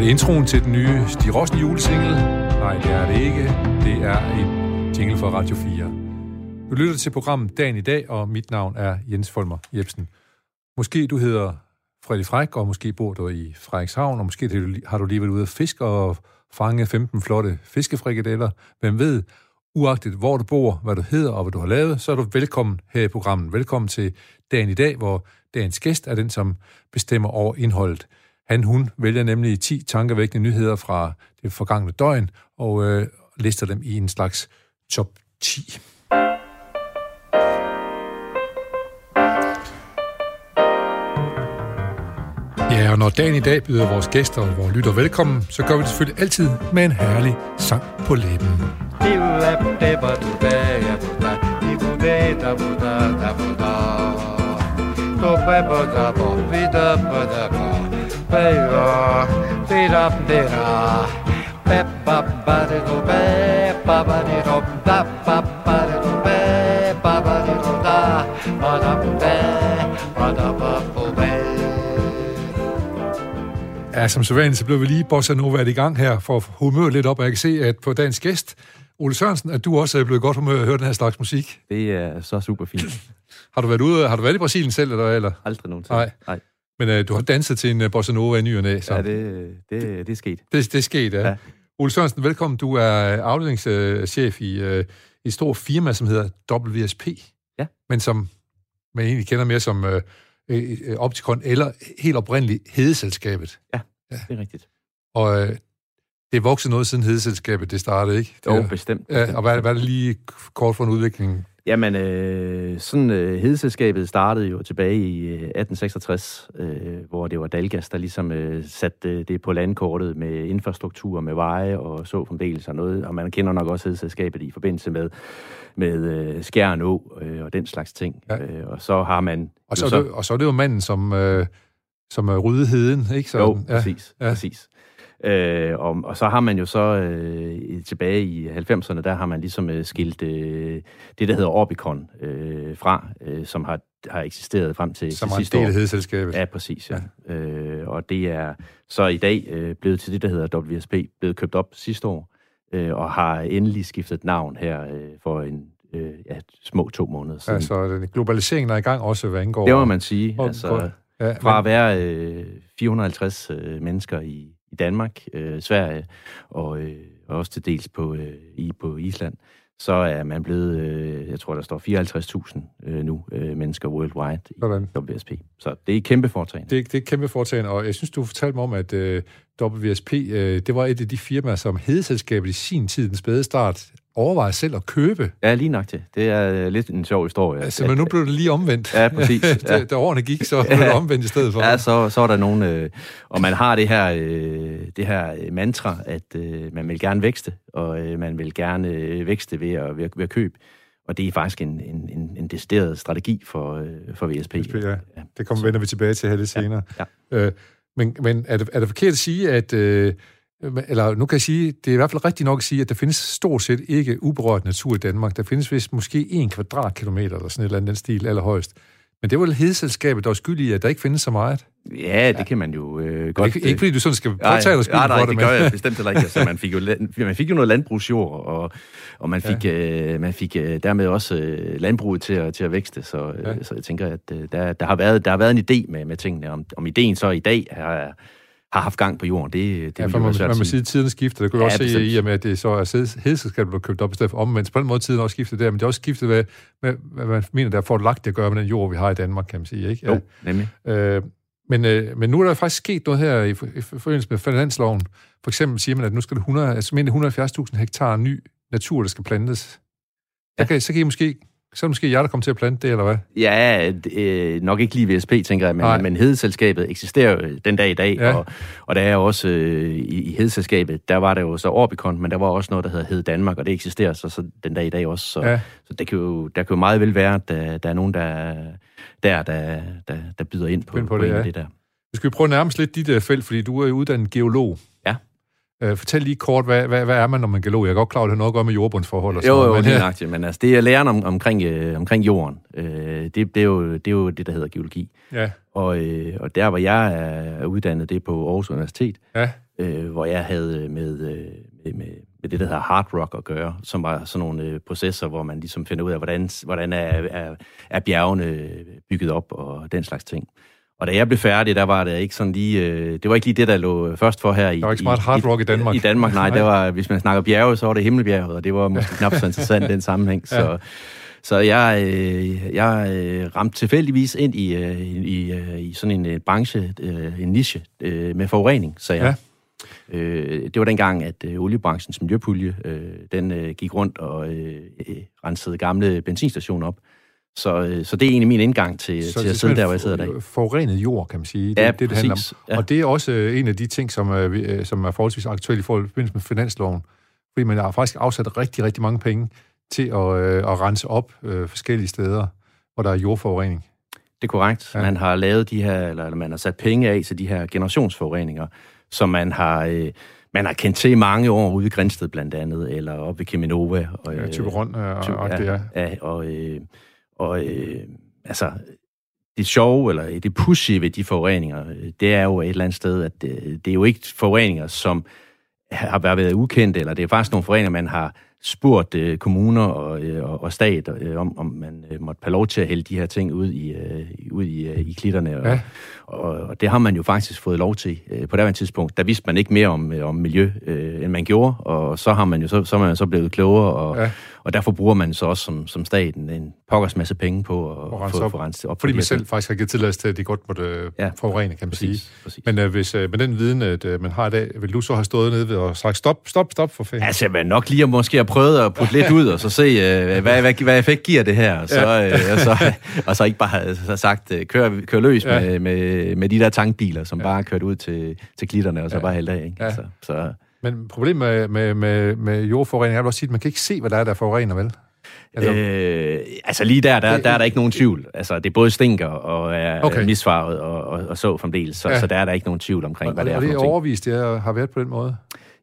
det introen til den nye Stig Rossen julesingle? Nej, det er det ikke. Det er en jingle fra Radio 4. Du lytter til programmet Dagen i dag, og mit navn er Jens Folmer Jebsen. Måske du hedder Fredrik Fræk, og måske bor du i Frederikshavn, og måske har du lige været ude at fiske og fange 15 flotte fiskefrikadeller. Hvem ved, uagtet hvor du bor, hvad du hedder og hvad du har lavet, så er du velkommen her i programmet. Velkommen til Dagen i dag, hvor dagens gæst er den, som bestemmer over indholdet. Han, hun vælger nemlig 10 tankevækkende nyheder fra det forgangne døgn, og øh, lister dem i en slags top 10. Ja, og når dagen i dag byder vores gæster og vores lytter velkommen, så gør vi det selvfølgelig altid med en herlig sang på læben. Ja, som så vanligt, så blev vi lige bossa nova i gang her for at humøre lidt op, og jeg kan se, at på dagens gæst, Ole Sørensen, at du også er blevet godt humør at høre den her slags musik. Det er så super fint. har du været ude, har du været i Brasilien selv, eller? eller? Aldrig nogensinde. Nej. Nej. Men uh, du har danset til en uh, bossa nova i ny og næ, så. Ja, det, det, det er sket. Det, det er sket, ja. ja. Ole Sørensen, velkommen. Du er afdelingschef i uh, et stort firma, som hedder WSP. Ja. Men som man egentlig kender mere som uh, Opticon, eller helt oprindeligt Hedeselskabet. Ja, ja. det er rigtigt. Og uh, det er vokset noget siden Hedeselskabet, det startede, ikke? Jo, bestemt. bestemt. Ja, og hvad, hvad er det lige kort for en udvikling? Jamen, øh, sådan øh, Hedeselskabet startede jo tilbage i øh, 1866, øh, hvor det var Dalgas, der ligesom øh, satte øh, det på landkortet med infrastruktur, med veje og så fremdeles og noget. Og man kender nok også Hedeselskabet i forbindelse med, med øh, Skjern Å øh, og den slags ting. Ja. Øh, og så har man... Og så, så, det, og så er det jo manden, som, øh, som er rydde heden, ikke? Så, jo, præcis. Ja. præcis. Øh, og, og så har man jo så øh, tilbage i 90'erne, der har man ligesom øh, skilt øh, det, der hedder Orbicon øh, fra, øh, som har, har eksisteret frem til, som til sidste år. Som selskabet. Ja, præcis. Ja. ja. Øh, og det er så i dag øh, blevet til det, der hedder WSP, blevet købt op sidste år, øh, og har endelig skiftet navn her øh, for en øh, ja, små to måneder siden. Altså, den globaliseringen er i gang også, hvad angår... Det må man sige. altså, ja, fra at være øh, 450 øh, mennesker i i Danmark, øh, Sverige og, øh, også til dels på, øh, i, på Island, så er man blevet, øh, jeg tror, der står 54.000 øh, nu øh, mennesker worldwide i Sådan. WSP. Så det er et kæmpe foretagende. Det, det er et kæmpe foretagende, og jeg synes, du fortalte mig om, at øh, WSP, øh, det var et af de firmaer, som hedeselskabet i sin tid, den spæde start, overveje selv at købe. Ja, lige nok til. Det er lidt en sjov historie. Altså, men nu blev det lige omvendt. Ja, præcis. Ja. da, da årene gik, så blev det omvendt i stedet for. Ja, så, så er der nogen... Øh, og man har det her, øh, det her mantra, at øh, man vil gerne vækste, og øh, man vil gerne øh, vækste ved at, ved, ved at købe. Og det er faktisk en, en, en, en decideret strategi for, øh, for VSP. VSP ja. ja. Det kommer, vender vi tilbage til her lidt senere. Ja. ja. Øh, men men er, det, er det forkert at sige, at... Øh, eller nu kan jeg sige, det er i hvert fald rigtigt nok at sige, at der findes stort set ikke uberørt natur i Danmark. Der findes vist måske en kvadratkilometer eller sådan et eller andet den stil allerhøjst. Men det var vel hedeselskabet, der var skyld i, at der ikke findes så meget. Ja, det kan man jo øh, godt... Ikke, ikke fordi du sådan skal påtage dig skyld nej, nej, for det, det gør jeg bestemt heller ikke. Altså, man, fik jo, man fik jo noget landbrugsjord, og, og man fik, ja. øh, man fik øh, dermed også øh, landbruget til at, til at vækste. Så, øh, ja. så jeg tænker, at øh, der, der, har været, der har været en idé med, med tingene. Om, om ideen så i dag er har haft gang på jorden. Det, det ja, for man, man må sige, at tiden skifter. Det kunne ja, også se i og med, at det så er hedeselskabet, der købt op i stedet for omvendt. På den måde tiden også skiftet der, men det er også skiftet, hvad, hvad, hvad man mener, der er forlagt det at gøre med den jord, vi har i Danmark, kan man sige. Ikke? Ja. Jo, nemlig. Øh, men, øh, men nu er der faktisk sket noget her i, i forbindelse med finansloven. For eksempel siger man, at nu skal det 100, altså 170.000 hektar ny natur, der skal plantes. Ja. Kan, så kan I måske så er det måske jer, der kommer til at plante det, eller hvad? Ja, øh, nok ikke lige VSP, tænker jeg, men, Nej. men Hedeselskabet eksisterer jo den dag i dag, ja. og, og der er jo også øh, i, i Hedeselskabet, der var der jo så Orbicon, men der var også noget, der hedder Hed Danmark, og det eksisterer så, så den dag i dag også. Så, ja. så det kan jo, der kan jo meget vel være, at der, der er nogen, der, der, der, der, der byder ind på, på, på det, ja. det der. Vi skal prøve nærmest lidt dit uh, felt, fordi du er uddannet geolog. Uh, fortæl lige kort, hvad, hvad, hvad er man, når man geolog? Jeg er godt klar, at det har noget at gøre med jordbundsforhold og sådan Jo, jo, men, det er men altså, det er læren om, omkring, øh, omkring jorden. Øh, det, det, er jo, det er jo det, der hedder geologi. Ja. Og, øh, og der, hvor jeg er uddannet, det er på Aarhus Universitet. Ja. øh, hvor jeg havde med, øh, med, med, med det, der hedder hard rock at gøre, som var sådan nogle øh, processer, hvor man ligesom finder ud af, hvordan, hvordan er, er, er bjergene bygget op og den slags ting. Og da jeg blev færdig, der var det ikke sådan lige... Øh, det var ikke lige det, der lå først for her i... Der var ikke meget hard rock i, i Danmark. I Danmark, nej. Det var, hvis man snakker bjerge, så var det Himmelbjerget, og det var måske knap så interessant den sammenhæng. Ja. Så, så jeg, øh, jeg øh, ramte tilfældigvis ind i, øh, i, øh, i sådan en øh, branche, øh, en niche øh, med forurening, så jeg. Ja. Øh, det var dengang, at øh, oliebranchens miljøpulje, øh, den øh, gik rundt og øh, øh, rensede gamle benzinstationer op. Så, øh, så det er egentlig min indgang til, så til at sidde der, hvor jeg sidder i dag. Forurenet jord, kan man sige. Det, ja, det, det handler om. Ja. Og det er også øh, en af de ting, som, er, som er forholdsvis aktuelle i forbindelse med finansloven. Fordi man har faktisk afsat rigtig, rigtig mange penge til at, øh, at rense op øh, forskellige steder, hvor der er jordforurening. Det er korrekt. Ja. Man har lavet de her, eller man har sat penge af til de her generationsforureninger, som man har... Øh, man har kendt til i mange år ude i Grænsted blandt andet, eller oppe ved Keminova. Og, ja, Tyberon øh, og, og det, ja. ja. og, øh, og øh, altså, det sjove, eller det pushy ved de forureninger, det er jo et eller andet sted, at det, det er jo ikke forureninger, som har været ukendte, eller det er faktisk nogle forureninger, man har spurgt øh, kommuner og, øh, og stat øh, om, om man øh, måtte have lov til at hælde de her ting ud i, øh, ud i, øh, i klitterne. Og, ja. og, og det har man jo faktisk fået lov til øh, på det tidspunkt. Der vidste man ikke mere om, øh, om miljø, øh, end man gjorde, og så har man jo så, så er man så blevet klogere, og, ja. Og derfor bruger man så også som, som staten en pokkers masse penge på at få, op, renset op. Fordi man selv faktisk har givet tilladelse til, at de godt måtte øh, ja. forurene, kan man præcis, sige. Præcis. Men øh, hvis øh, med den viden, at øh, man har i dag, vil du så have stået nede ved og sagt stop, stop, stop for fanden? Altså, man nok lige måske have prøvet at putte lidt ud, og så se, øh, hvad, hvad, hvad effekt giver det her, og så, øh, og så, og så ikke bare have sagt, øh, kør, kør løs ja. med, med, med de der tankbiler, som ja. bare kørt ud til, til klitterne, og så ja. bare hælde af. Ikke? Ja. Altså, så. Men problemet med, med, med, med jordforurening er også sige, at man kan ikke se, hvad der er, der forurener, vel? Altså, øh, altså lige der, der, der er der ikke nogen tvivl. Altså, det både stinker og er okay. misfarvet og, og, og så fremdeles, så, ja. så der er der ikke nogen tvivl omkring, og, hvad det er Og det er overvist, det har været på den måde?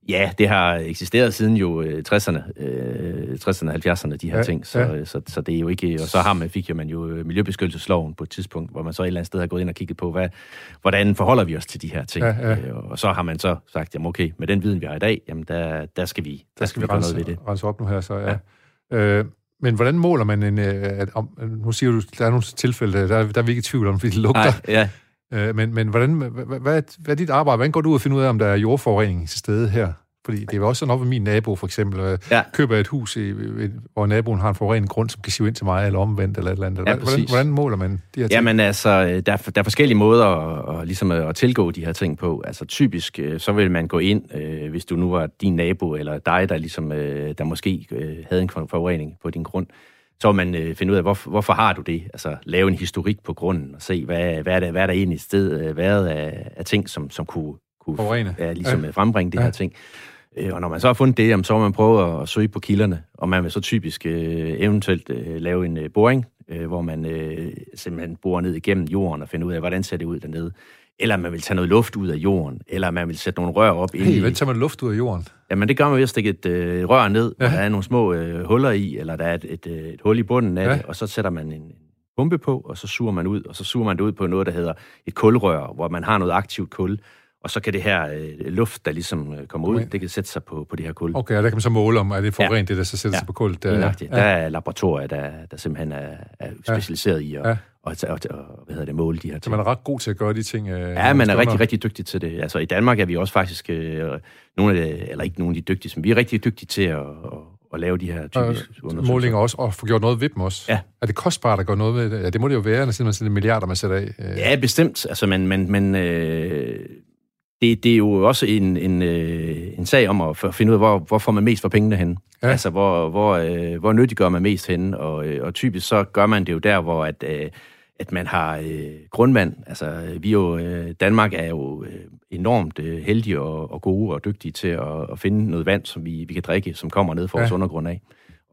Ja, det har eksisteret siden jo 60'erne, øh, 60'erne og 70'erne, de her ja, ting. Så, ja. så, så det er jo ikke... Og så har man, fik jo man jo øh, Miljøbeskyttelsesloven på et tidspunkt, hvor man så et eller andet sted har gået ind og kigget på, hvad, hvordan forholder vi os til de her ting. Ja, ja. Øh, og så har man så sagt, jamen okay, med den viden, vi har i dag, jamen der, der skal vi, der, der skal, skal vi gøre rense, noget ved det. rense op nu her, så ja. ja. Øh, men hvordan måler man en... Øh, at, om, nu siger du, der er nogle tilfælde, der, der er vi ikke i tvivl om, fordi det lugter. Nej, ja. Øh, men, men hvordan, hvad, hvad, hvad er dit arbejde? Hvordan går du ud og finder ud af, om der er jordforurening til stede her? Fordi det er også sådan op ved min nabo, for eksempel. Ja. Køber et hus, i, hvor naboen har en forurenet grund, som kan sive ind til mig, eller omvendt, eller et eller andet. Ja, hvordan, hvordan måler man de her ting? Jamen altså, der, er, der er forskellige måder at, at, ligesom at tilgå de her ting på. Altså typisk, øh, så vil man gå ind, øh, hvis du nu var din nabo, eller dig, der, ligesom, øh, der måske havde en forurening på din grund, så vil man øh, finde ud af, hvor, hvorfor har du det? Altså lave en historik på grunden og se, hvad, hvad, er, der, hvad er der egentlig sted øh, været af, af ting, som, som kunne, kunne ja, ligesom ja. frembringe de ja. her ting. Øh, og når man så har fundet det, så må man prøve at søge på kilderne, og man vil så typisk øh, eventuelt øh, lave en øh, boring, øh, hvor man øh, simpelthen borer ned igennem jorden og finder ud af, hvordan ser det ud dernede. Eller man vil tage noget luft ud af jorden, eller man vil sætte nogle rør op hey, ind i... Hey, tager man luft ud af jorden? Jamen, det gør man ved at stikke et øh, rør ned, ja. og der er nogle små øh, huller i, eller der er et, et, øh, et hul i bunden af ja. det, og så sætter man en pumpe på, og så suger man ud, og så suger man det ud på noget, der hedder et kulrør, hvor man har noget aktivt kul, og så kan det her øh, luft, der ligesom øh, kommer okay. ud, det kan sætte sig på, på det her kul. Okay, og der kan man så måle om, er det forurenet, ja. det der så sætter ja. sig på kul? Der, ja. der er laboratorier, der, der simpelthen er, er specialiseret ja. i at ja. og, og, og, hvad hedder det, måle de her ting. Så man er ret god til at gøre de ting? Øh, ja, man er rigtig, rigtig dygtig til det. Altså i Danmark er vi også faktisk, øh, nogle af det, eller ikke nogen af de dygtige, men vi er rigtig dygtige til at, at at lave de her typiske undersøgelser. Målinger også, og få gjort noget ved dem også. Ja. Er det kostbart at gøre noget ved det? Ja, det må det jo være, når man sætter milliarder, man sætter af. Ja, bestemt. Altså, men, men, men øh, det, det er jo også en, en, øh, en sag om at finde ud af, hvor, hvor får man mest for pengene hen. Ja. Altså, hvor, hvor, øh, hvor nyttigt gør man mest hen, og, øh, og typisk så gør man det jo der, hvor at, øh, at man har øh, grundvand. Altså, vi jo, øh, Danmark er jo øh, enormt øh, heldige og, og gode og dygtige til at, at finde noget vand, som vi, vi kan drikke, som kommer ned fra ja. vores undergrund af.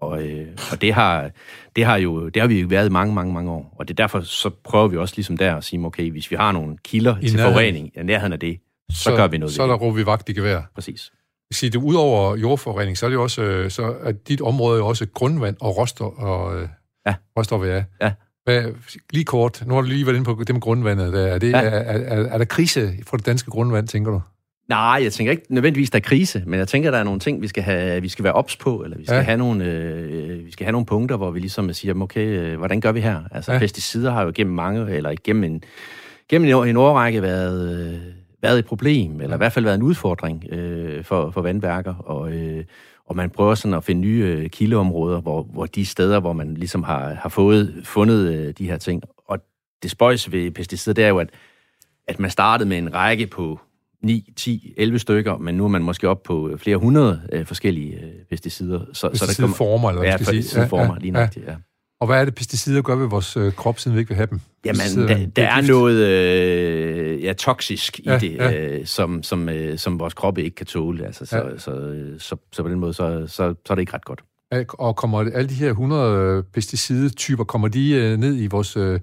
Og, øh, og det, har, det, har jo, det har vi jo været i mange, mange, mange år. Og det er derfor, så prøver vi også ligesom der at sige, okay, hvis vi har nogle kilder I til nærheden. forurening, ja, nærheden af det, så, så gør vi noget Så er der råber vi vagt i gevær. Præcis. Sige, det udover jordforurening, så er det jo også, øh, så er dit område jo også grundvand og råstof, og øh, ja. råstoffer, ja. ja. Hvad, lige kort, nu har du lige været inde på det med grundvandet. Der. Er, det, ja. er, er, er der krise for det danske grundvand, tænker du? Nej, jeg tænker ikke nødvendigvis, der er krise, men jeg tænker, der er nogle ting, vi skal, have, vi skal være ops på, eller vi skal, ja. have nogle, øh, vi skal have nogle punkter, hvor vi ligesom siger, okay, øh, hvordan gør vi her? Altså, ja. pesticider har jo gennem mange, eller gennem en, gennem en, en årrække været, øh, været et problem, eller i hvert fald været en udfordring øh, for, for vandværker, og, øh, og man prøver sådan at finde nye øh, kildeområder, hvor, hvor de steder, hvor man ligesom har, har fået, fundet øh, de her ting. Og det spøjs ved pesticider, det er jo, at, at man startede med en række på 9, 10, 11 stykker, men nu er man måske op på øh, flere hundrede øh, forskellige øh, pesticider. Så, Pesticidformer, eller hvad ja, skal sige. Ja, ja, lige nok, ja. ja. Og hvad er det, pesticider gør ved vores øh, krop, siden vi ikke vil have dem? Jamen, der, der er noget øh, ja, toksisk ja, i det, ja. øh, som, som, øh, som vores kroppe ikke kan tåle. Altså, så, ja. så, så, så, så på den måde, så, så, så er det ikke ret godt. Og kommer alle de her 100 pesticidetyper, kommer de øh, ned i vores øh,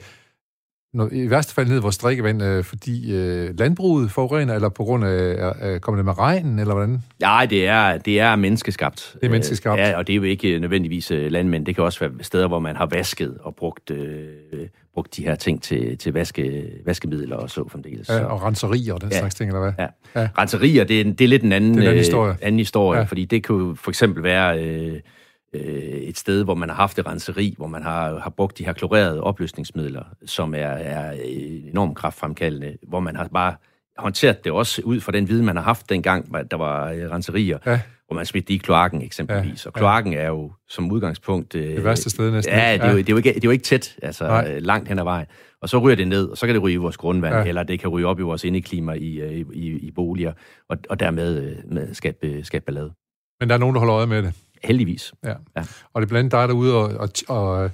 i værste fald ned i vores drikkevand, øh, fordi øh, landbruget forurener, eller på grund af, øh, kommer det med regnen, eller hvordan? Nej, det er, det er menneskeskabt. Det er menneskeskabt. Øh, ja, og det er jo ikke nødvendigvis landmænd. Det kan også være steder, hvor man har vasket og brugt, øh, brugt de her ting til, til vaske, vaskemidler og så fremdeles. Ja, og renserier og den ja. slags ting, eller hvad? Ja. ja. Renserier, det er, det er lidt en anden, det er en anden historie, øh, anden historie ja. fordi det kunne for eksempel være... Øh, øh, et sted, hvor man har haft et renseri, hvor man har, har brugt de her klorerede opløsningsmidler, som er, er enormt kraftfremkaldende, hvor man har bare håndteret det også ud fra den viden, man har haft dengang, der var øh, renserier, ja. hvor man smidt det i kloakken eksempelvis. Ja, og kloakken er jo som udgangspunkt... Øh, det værste sted næsten. Ja, det er, jo, det, er jo ikke, det er jo ikke tæt, altså Nej. Øh, langt hen ad vejen. Og så ryger det ned, og så kan det ryge i vores grundvand, ja. eller det kan ryge op i vores indeklima i, i, i, i boliger, og, og dermed med skabe, skabe ballade. Men der er nogen, der holder øje med det? Heldigvis. Ja. ja. Og det er blandt dig derude, og, og, og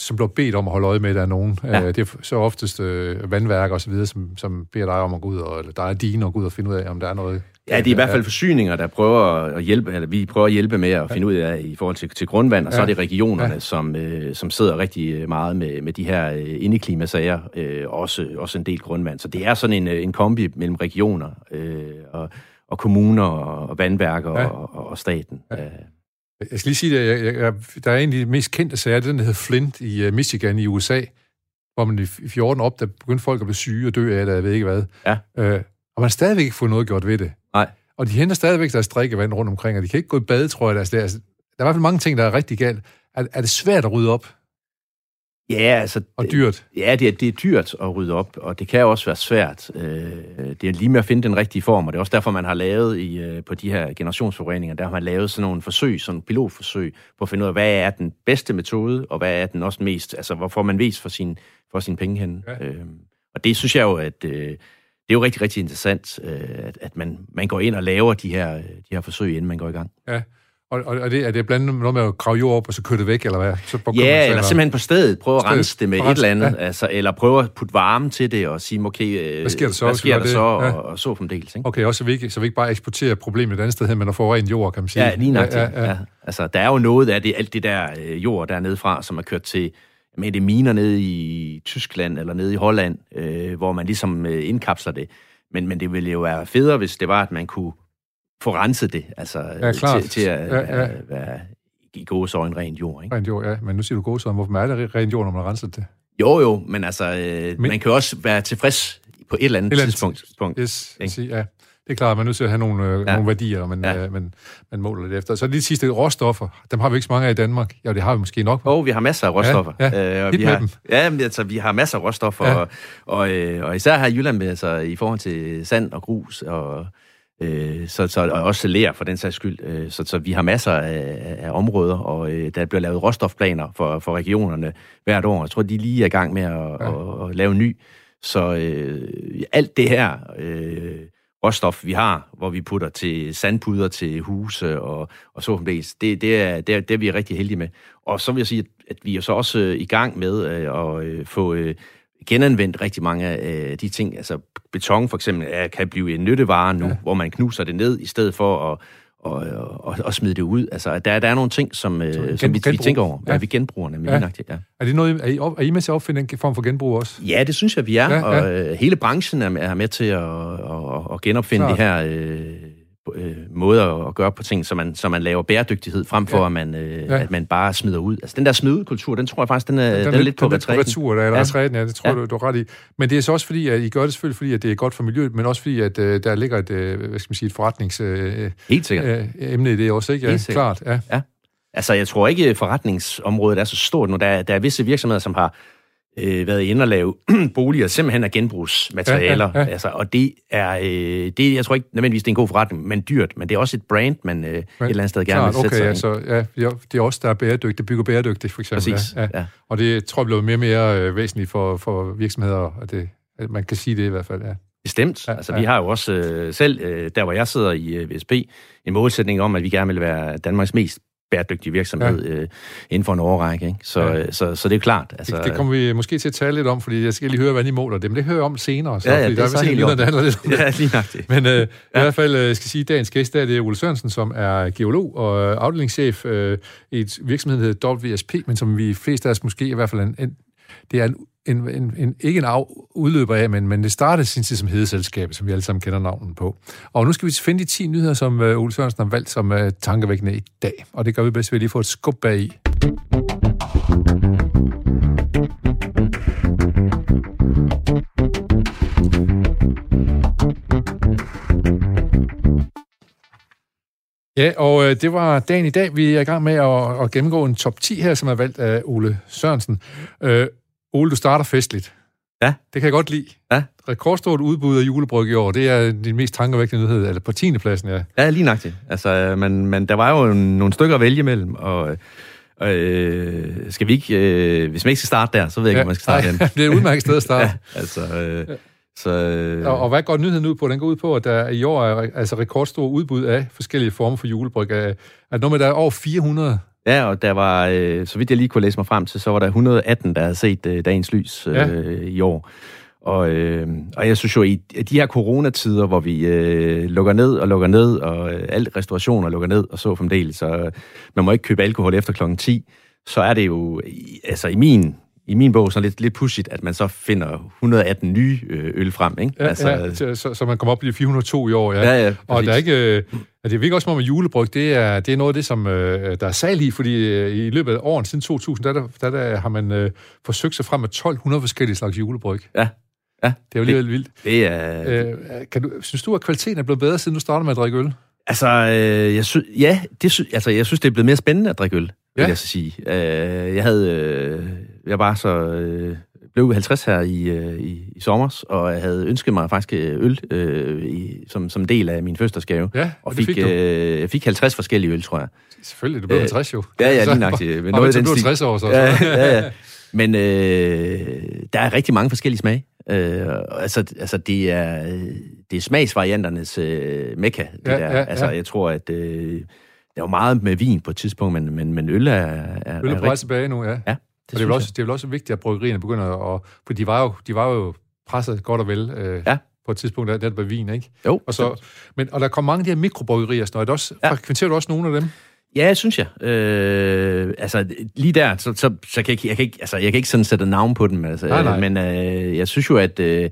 som bliver bedt om at holde øje med, at der er nogen. Ja. Øh, det er så oftest øh, vandværker og så videre, som, som beder dig om at gå ud, og, eller der er dine at gå ud og finde ud af, om der er noget. Ja, det er i hvert fald forsyninger, der prøver at hjælpe, eller vi prøver at hjælpe med at finde ud af i forhold til, til grundvand, og så er det regionerne, ja. som, øh, som sidder rigtig meget med, med de her øh, indeklimasager, øh, også, også en del grundvand. Så det er sådan en, øh, en kombi mellem regioner øh, og, og kommuner og, vandværker ja. og, og staten. Ja. Jeg skal lige sige, at jeg, jeg, jeg, der er en af de mest kendte sager, den der hedder Flint i uh, Michigan i USA, hvor man i 14 op, der begyndte folk at blive syge og dø af det, jeg ved ikke hvad. Ja. Uh, og man har stadigvæk ikke fået noget gjort ved det. Nej. Og de henter stadigvæk deres drikkevand rundt omkring, og de kan ikke gå i bade, tror jeg. Altså, der, altså, der er i hvert fald mange ting, der er rigtig galt. Er, er det svært at rydde op? Ja, altså... Og dyrt. Ja, det er, det er dyrt at rydde op, og det kan også være svært. Øh, det er lige med at finde den rigtige form, og det er også derfor, man har lavet i, øh, på de her generationsforureninger, der har man lavet sådan nogle forsøg, sådan nogle pilotforsøg, på at finde ud af, hvad er den bedste metode, og hvad er den også mest, altså hvor får man vist for sin, for sin penge hen. Ja. Øh, og det synes jeg jo, at øh, det er jo rigtig, rigtig interessant, at, at man, man går ind og laver de her, de her forsøg, inden man går i gang. Ja, og, og er, det, er det blandt andet noget med at grave jord op, og så køre det væk, eller hvad? Så ja, eller simpelthen på stedet. Prøve at rense det med et eller andet. Ja. Altså, eller prøve at putte varme til det, og sige, okay, øh, hvad sker der så, hvad sker der det? så ja. og, og så fremdeles. Ikke? Okay, også så vi, ikke, så vi ikke bare eksporterer problemet et andet sted hen, men at få rent jord, kan man sige. Ja, lige nok ja, ja, ja. ja. Altså, der er jo noget af det, alt det der øh, jord dernede fra, som er kørt til med det miner nede i Tyskland eller nede i Holland, øh, hvor man ligesom øh, indkapsler det. Men, men det ville jo være federe, hvis det var, at man kunne få renset det, altså ja, klart. til, til at ja, ja. være i gåsøjne rent jord. Ikke? Rent jord, ja. Men nu siger du gåsøjne. Hvorfor er det rent jord, når man har renset det? Jo, jo, men altså, øh, men, man kan jo også være tilfreds på et eller andet, et tidspunkt. tidspunkt yes, ikke? ja. Det er klart, at man er nødt til at have nogle, øh, ja. nogle værdier, men ja. øh, man, man måler det efter. Så de sidste råstoffer, dem har vi ikke så mange af i Danmark. Ja, det har vi måske nok. Jo, oh, vi har masser af råstoffer. Ja, ja. Øh, vi har, dem. Ja, men, altså, vi har masser af råstoffer, ja. og, og, øh, og især her i Jylland, altså, i forhold til sand og grus og Øh, så, så, og også lær for den sags skyld. Øh, så, så vi har masser af, af områder, og øh, der bliver lavet råstofplaner for, for regionerne hvert år. Jeg tror, de lige er i gang med at, ja. at, at lave ny. Så øh, alt det her øh, råstof, vi har, hvor vi putter til sandpuder til huse og, og så fremdeles, det, det, er, det, er, det er vi rigtig heldige med. Og så vil jeg sige, at vi er så også i gang med øh, at få... Øh, genanvendt rigtig mange af de ting. Altså beton for eksempel er, kan blive en nyttevare nu, ja. hvor man knuser det ned, i stedet for at og, og, og smide det ud. Altså, der, der er nogle ting, som, øh, gen, som vi, vi tænker over. Ja. ja vi genbruger nemlig. Ja. ja. Er, det noget, er, I, er I med til at opfinde en form for genbrug også? Ja, det synes jeg, vi er. Ja, og ja. Øh, hele branchen er, er med til at, at, at genopfinde Klart. det her... Øh, øh, måder at gøre på ting, så man, så man laver bæredygtighed, frem for ja. at, man, øh, ja. at man bare smider ud. Altså den der smidekultur, den tror jeg faktisk, den er, den, den er lidt på retræten. Den retur, der, eller ja. retræten, ja, det tror ja. du, du er ret i. Men det er så også fordi, at I gør det selvfølgelig, fordi at det er godt for miljøet, men også fordi, at øh, der ligger et, øh, hvad skal man sige, et forretnings... Øh, Helt sikkert. Øh, emne i det også, ikke? Ja, Helt sikkert. klart. Ja. ja. Altså, jeg tror ikke, forretningsområdet er så stort nu. Der, der er visse virksomheder, som har øh, været inde og lave boliger simpelthen af genbrugsmaterialer. Ja, ja, ja. Altså, og det er, øh, det, jeg tror ikke nødvendigvis, det er en god forretning, men dyrt. Men det er også et brand, man øh, men, et eller andet sted gerne klart, vil sætte okay, sig altså, ja, Det er også, der er bæredygtigt, det bygger bæredygtigt, for eksempel. Præcis, ja, ja. Ja. Og det tror jeg bliver mere og mere øh, væsentligt for, for virksomheder, at, det, man kan sige det i hvert fald, ja. Bestemt. Ja, altså, ja. vi har jo også øh, selv, øh, der hvor jeg sidder i øh, VSB, en målsætning om, at vi gerne vil være Danmarks mest bæredygtig virksomhed ja. øh, inden for en overrække. Ikke? Så, ja. så, så, så det er klart. Altså, det, det kommer vi måske til at tale lidt om, fordi jeg skal lige høre, hvordan I måler det, men det hører jeg om senere. Så, ja, ja, fordi det der er vist lyder, der handler lidt om Ja, lige nok det. Men øh, ja. i hvert fald øh, skal sige, at dagens gæst der, det er Ole Sørensen, som er geolog og afdelingschef øh, i et virksomhed, der hedder WSP, men som vi fleste af os måske i hvert fald en, en det er en en, en, en, ikke en af, udløber af, men, men det startede sin tid som hedeselskab, som vi alle sammen kender navnet på. Og nu skal vi finde de 10 nyheder, som uh, Ole Sørensen har valgt som uh, tankevækkende i dag. Og det gør vi bedst ved at lige få et skub bag i. Ja, og øh, det var dagen i dag. Vi er i gang med at, at gennemgå en top 10 her, som er valgt af Ole Sørensen. Øh, Ole, du starter festligt. Ja. Det kan jeg godt lide. Ja. Rekordstort udbud af julebryg i år, det er din mest tankevækkende nyhed, eller på 10. pladsen, ja. Ja, lige nøjagtigt. Altså, men, men der var jo nogle stykker at vælge mellem, og øh, skal vi ikke, øh, hvis man ikke skal starte der, så ved jeg ikke, ja, hvor man skal starte den. det er et udmærket sted at starte. ja, altså, øh. Så, øh... og, og hvad går nyheden ud på? Den går ud på, at der i år er altså rekordstor udbud af forskellige former for julebryg. Er, er noget med, der er over 400 Ja, og der var, øh, så vidt jeg lige kunne læse mig frem til, så var der 118, der havde set øh, dagens lys øh, ja. i år. Og, øh, og jeg synes jo, i de her coronatider, hvor vi øh, lukker ned og lukker ned, og øh, alle restaurationer lukker ned og så fremdeles, så man må ikke købe alkohol efter klokken 10, så er det jo, altså i min i min bog så lidt, lidt pushigt, at man så finder 118 nye øh, øl frem, ikke? Ja, altså, ja så, så man kommer op i 402 i år, ja. ja, ja og der er ikke... Øh, det virker også som om, at julebryg, det er, det er noget af det, som øh, der er salg i, fordi øh, i løbet af årene siden 2000, der, der, der, der har man øh, forsøgt sig frem med 1200 forskellige slags julebryg. Ja. Ja, det er jo alligevel vildt. Det er... Øh, kan du, synes du, at kvaliteten er blevet bedre, siden du startede med at drikke øl? Altså, øh, jeg synes, ja, det sy, altså, jeg synes, det er blevet mere spændende at drikke øl, ja. vil jeg så sige. Øh, jeg havde, øh, jeg var så, øh, blev 50 her i, øh, i, i sommer, og jeg havde ønsket mig faktisk øh, øl øh, i, som, som del af min fødselsdagsgave. Ja, og fik, fik øh, jeg fik 50 forskellige øl, tror jeg. Selvfølgelig, du blev 50 jo. Ja, ja, lige nok. Men noget og du blev 60 år, så. Ja, ja, ja. Men øh, der er rigtig mange forskellige smage. Øh, altså, altså det er, det er smagsvarianternes øh, mekka, det ja, der. Ja, altså, ja. jeg tror, at øh, der var meget med vin på et tidspunkt, men, men, men øl er... er øl er, er tilbage nu, ja. ja det og det er, også, det er vel også vigtigt, at bryggerierne begynder at... For de var jo, de var jo presset godt og vel øh, ja. på et tidspunkt, der, der var vin, ikke? Jo. Og, så, men, og der kom mange af de her mikrobryggerier, sådan noget. Også, ja. Frekventerer du også nogle af dem? Ja, synes jeg. Øh, altså, lige der, så, så, så kan jeg, jeg, kan ikke, altså, jeg kan ikke sådan sætte navn på dem, altså, nej, nej. men øh, jeg synes jo, at øh,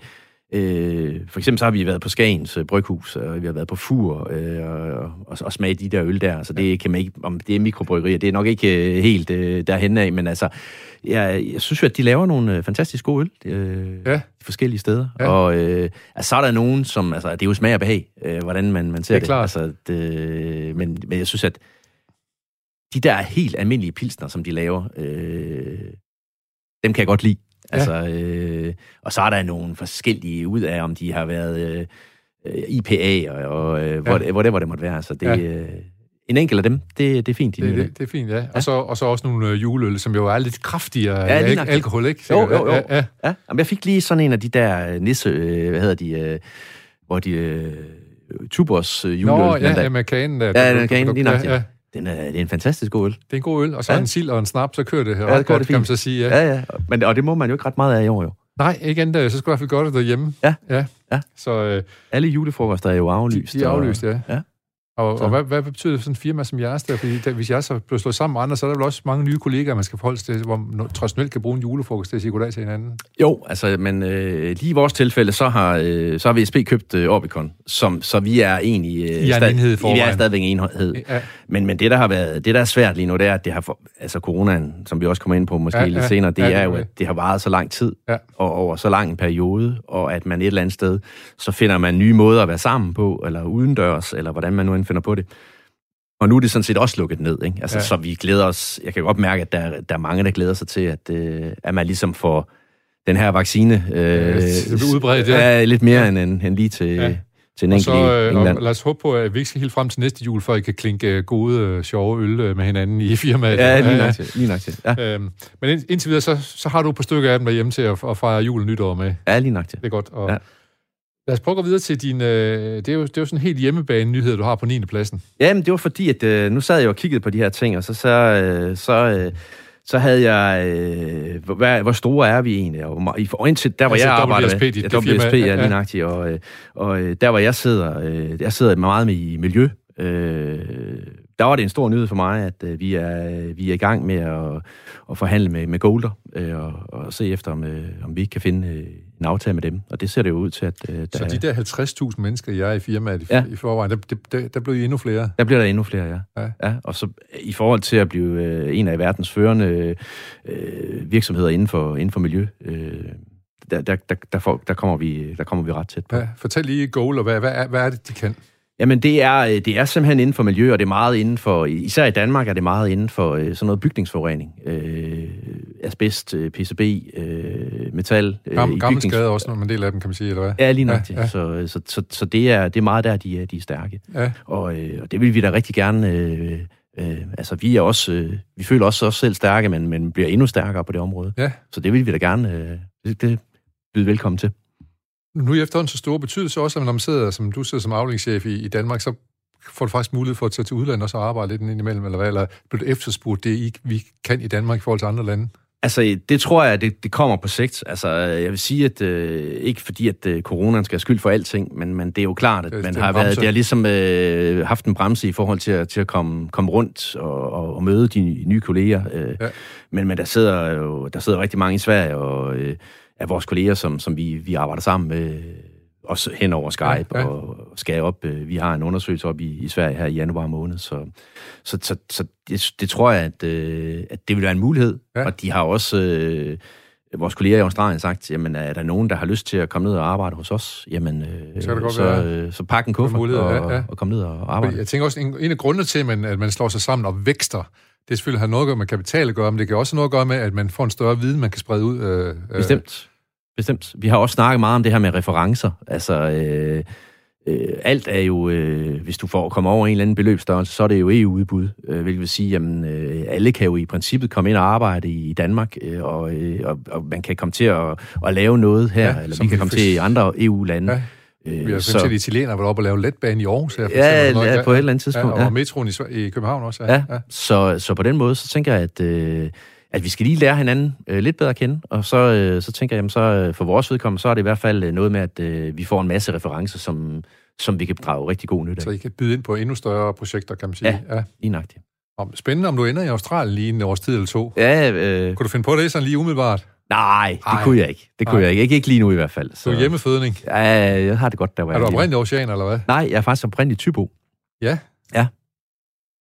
øh, for eksempel så har vi været på Skagens øh, Bryghus, og vi har været på Fur, øh, og, og, og smagt de der øl der, så det kan man ikke, om det er mikrobryggerier, det er nok ikke øh, helt øh, derhen af, men altså, jeg, jeg synes jo, at de laver nogle øh, fantastisk gode øl øh, ja. de forskellige steder. Ja. Og øh, altså, så er der nogen, som... Altså, det er jo smag og behag, øh, hvordan man, man ser det. Er det. Klart. Altså, det men, men jeg synes, at de der helt almindelige pilsner, som de laver, øh, dem kan jeg godt lide. Ja. Altså, øh, og så er der nogle forskellige ud af, om de har været øh, IPA og, og øh, ja. hvor det måtte være. Så det, ja. øh, en enkelt af dem, det, det er fint. De det, det, det er fint, ja. ja. Og, så, og så også nogle øh, juleøl, som jo er lidt kraftigere ja, al- alkohol, ikke? Jo, jo, jo. Ja, ja. ja. Jamen, jeg fik lige sådan en af de der øh, nisse, øh, hvad hedder de, øh, hvor de... Øh, Tubors øh, juleøl. Nå, ja, ja, med kanen der. Ja, med kanen, lige nok. Ja, ja. Den er, det er en fantastisk god øl. Det er en god øl, og så ja. en sild og en snap, så kører det her ja, det godt, det kan man så sige. Ja, ja, ja. Men, og det må man jo ikke ret meget af i år, jo. Nej, ikke endda. Så skal du i hvert fald gøre det derhjemme. Ja. ja. ja. Så, øh, Alle julefrokoster er jo aflyst. De, de er aflyst, og, ja. ja. Og, og hvad, hvad betyder sådan en firma som jeres der? Fordi der, hvis jeg så bliver slået sammen med andre, så er der vel også mange nye kollegaer, man skal forholde sig til, hvor man traditionelt kan bruge en julefrokost til at sige goddag til hinanden. Jo, altså, men øh, lige i vores tilfælde, så har, øh, så har VSP købt øh, Orbicon, som, så vi er egentlig... Øh, I er en enhed Vi er stadigvæk en enhed. Ja. Men, men det, der har været, det, der er svært lige nu, det er, at det har, for, altså coronaen, som vi også kommer ind på måske ja, lidt ja, senere, det ja, er jo, at det har varet så lang tid, ja. og over så lang en periode, og at man et eller andet sted, så finder man nye måder at være sammen på, eller udendørs, eller hvordan man nu end finder på det. Og nu er det sådan set også lukket ned, ikke? Altså, ja. så vi glæder os... Jeg kan godt mærke, at der, der er mange, der glæder sig til, at, øh, at man ligesom får den her vaccine... Øh, ja, det udbredt, ja. ja. lidt mere ja. end, end lige til... Ja til en og så, øh, og lad os håbe på, at vi ikke skal helt frem til næste jul, for I kan klinke øh, gode, øh, sjove øl med hinanden i firmaet. Ja, lige nok til. Lige nok til. Ja. Øhm, men indtil videre, så, så har du på stykker af dem derhjemme til at, at fejre jul og nytår med. Ja, lige nok til. Det er godt. Og, ja. Lad os prøve at gå videre til din... Øh, det, er jo, det er jo sådan en helt hjemmebane nyhed, du har på 9. pladsen. Jamen, det var fordi, at øh, nu sad jeg og kiggede på de her ting, og så, så, øh, så, øh, så havde jeg... Øh, hvad, hvor store er vi egentlig? Og, og indtil der, hvor altså, jeg arbejder... WSP, dit, ja, WSP, ja, ja. lige nøjagtigt. Og, øh, og øh, der, hvor jeg sidder... Øh, jeg sidder meget med i miljø. Øh, der var det en stor nyhed for mig, at øh, vi, er, vi er i gang med at, at forhandle med, med Golder øh, og, og se efter, om, øh, om vi ikke kan finde øh, en aftale med dem. Og det ser det jo ud til, at... Øh, der Så de der 50.000 mennesker, jeg er i firmaet i, ja. i forvejen, der, der, der bliver I endnu flere? Der bliver der endnu flere, ja. ja. ja. Og så i forhold til at blive øh, en af verdens førende øh, virksomheder inden for, inden for miljø... Øh, der, der, der, der, der, kommer vi, der kommer vi ret tæt på. Ja, fortæl lige Goal, og hvad, hvad, er, hvad er det, de kan? Jamen, det er, øh, det er simpelthen inden for miljø, og det er meget inden for, især i Danmark er det meget inden for øh, sådan noget bygningsforurening. Øh, asbest, øh, PCB, øh, metal. Øh, Gammel, gammel skade også, når man del af dem, kan man sige, eller hvad? Ja, lige nok. Ja, ja. Så, så, så, så det, er, det er meget der, de er, de er stærke. Ja. Og, øh, og det vil vi da rigtig gerne... Øh, øh, altså, vi er også... Øh, vi føler også os selv stærke, men, men bliver endnu stærkere på det område. Ja. Så det vil vi da gerne... Øh, det, det byde velkommen til nu er efterhånden så stor betydelse også, at når man sidder, som du sidder som afdelingschef i, i Danmark, så får du faktisk mulighed for at tage til udlandet og så arbejde lidt indimellem, eller hvad? Eller bliver du efterspurgt det, I, vi kan i Danmark i forhold til andre lande? Altså, det tror jeg, det, det kommer på sigt. Altså, jeg vil sige, at øh, ikke fordi, at øh, coronaen skal have skyld for alting, men, men det er jo klart, at det, man det har, været, det har ligesom øh, haft en bremse i forhold til, at, til at komme, komme rundt og, og, og møde de nye kolleger. Øh, ja. Men, men der sidder jo der sidder rigtig mange i Sverige, og... Øh, af vores kolleger, som, som vi, vi arbejder sammen med, også hen over Skype ja, ja. og skal op. Øh, vi har en undersøgelse op i, i Sverige her i januar måned, så, så, så, så det, det tror jeg, at, øh, at det vil være en mulighed. Ja. Og de har også, øh, vores kolleger i Australien sagt, jamen er der nogen, der har lyst til at komme ned og arbejde hos os, jamen øh, så, det så, øh, så pak en kuffert og, ja, ja. og kom ned og arbejde. Jeg tænker også, en, en af grundene til, at man, at man slår sig sammen og vækster, det selvfølgelig har noget at gøre med kapital at gøre, men det kan også noget at gøre med, at man får en større viden, man kan sprede ud. Øh, Bestemt. Bestemt. Vi har også snakket meget om det her med referencer. Altså, øh, øh, alt er jo, øh, hvis du får komme over en eller anden beløbsstørrelse, så er det jo EU-udbud, øh, hvilket vil sige, at øh, alle kan jo i princippet komme ind og arbejde i, Danmark, øh, og, øh, og, og man kan komme til at, at lave noget her, ja, eller vi kan komme til i andre EU-lande. Ja. Vi har så... set italiener været oppe og lave letbane i Aarhus. Her, ja, eksempel, ja, på et eller andet tidspunkt. Ja, og ja. metroen i, i København også. Ja. Ja. ja. Så, så på den måde, så tænker jeg, at... Øh, at vi skal lige lære hinanden øh, lidt bedre at kende, og så, øh, så tænker jeg, jamen, så øh, for vores vedkommende, så er det i hvert fald øh, noget med, at øh, vi får en masse referencer, som, som vi kan drage rigtig god nytte af. Så I kan byde ind på endnu større projekter, kan man sige? Ja, ja. inagtigt. Spændende, om du ender i Australien lige en års tid eller to. Ja, øh... Kunne du finde på det sådan lige umiddelbart? Nej, det Ej. kunne jeg ikke. Det kunne Ej. jeg ikke. ikke. Ikke lige nu i hvert fald. Så. Du er hjemmefødning? Ja, jeg har det godt der, hvor Er du oprindelig ocean, eller hvad? Nej, jeg er faktisk oprindelig Tybo. Ja? Ja.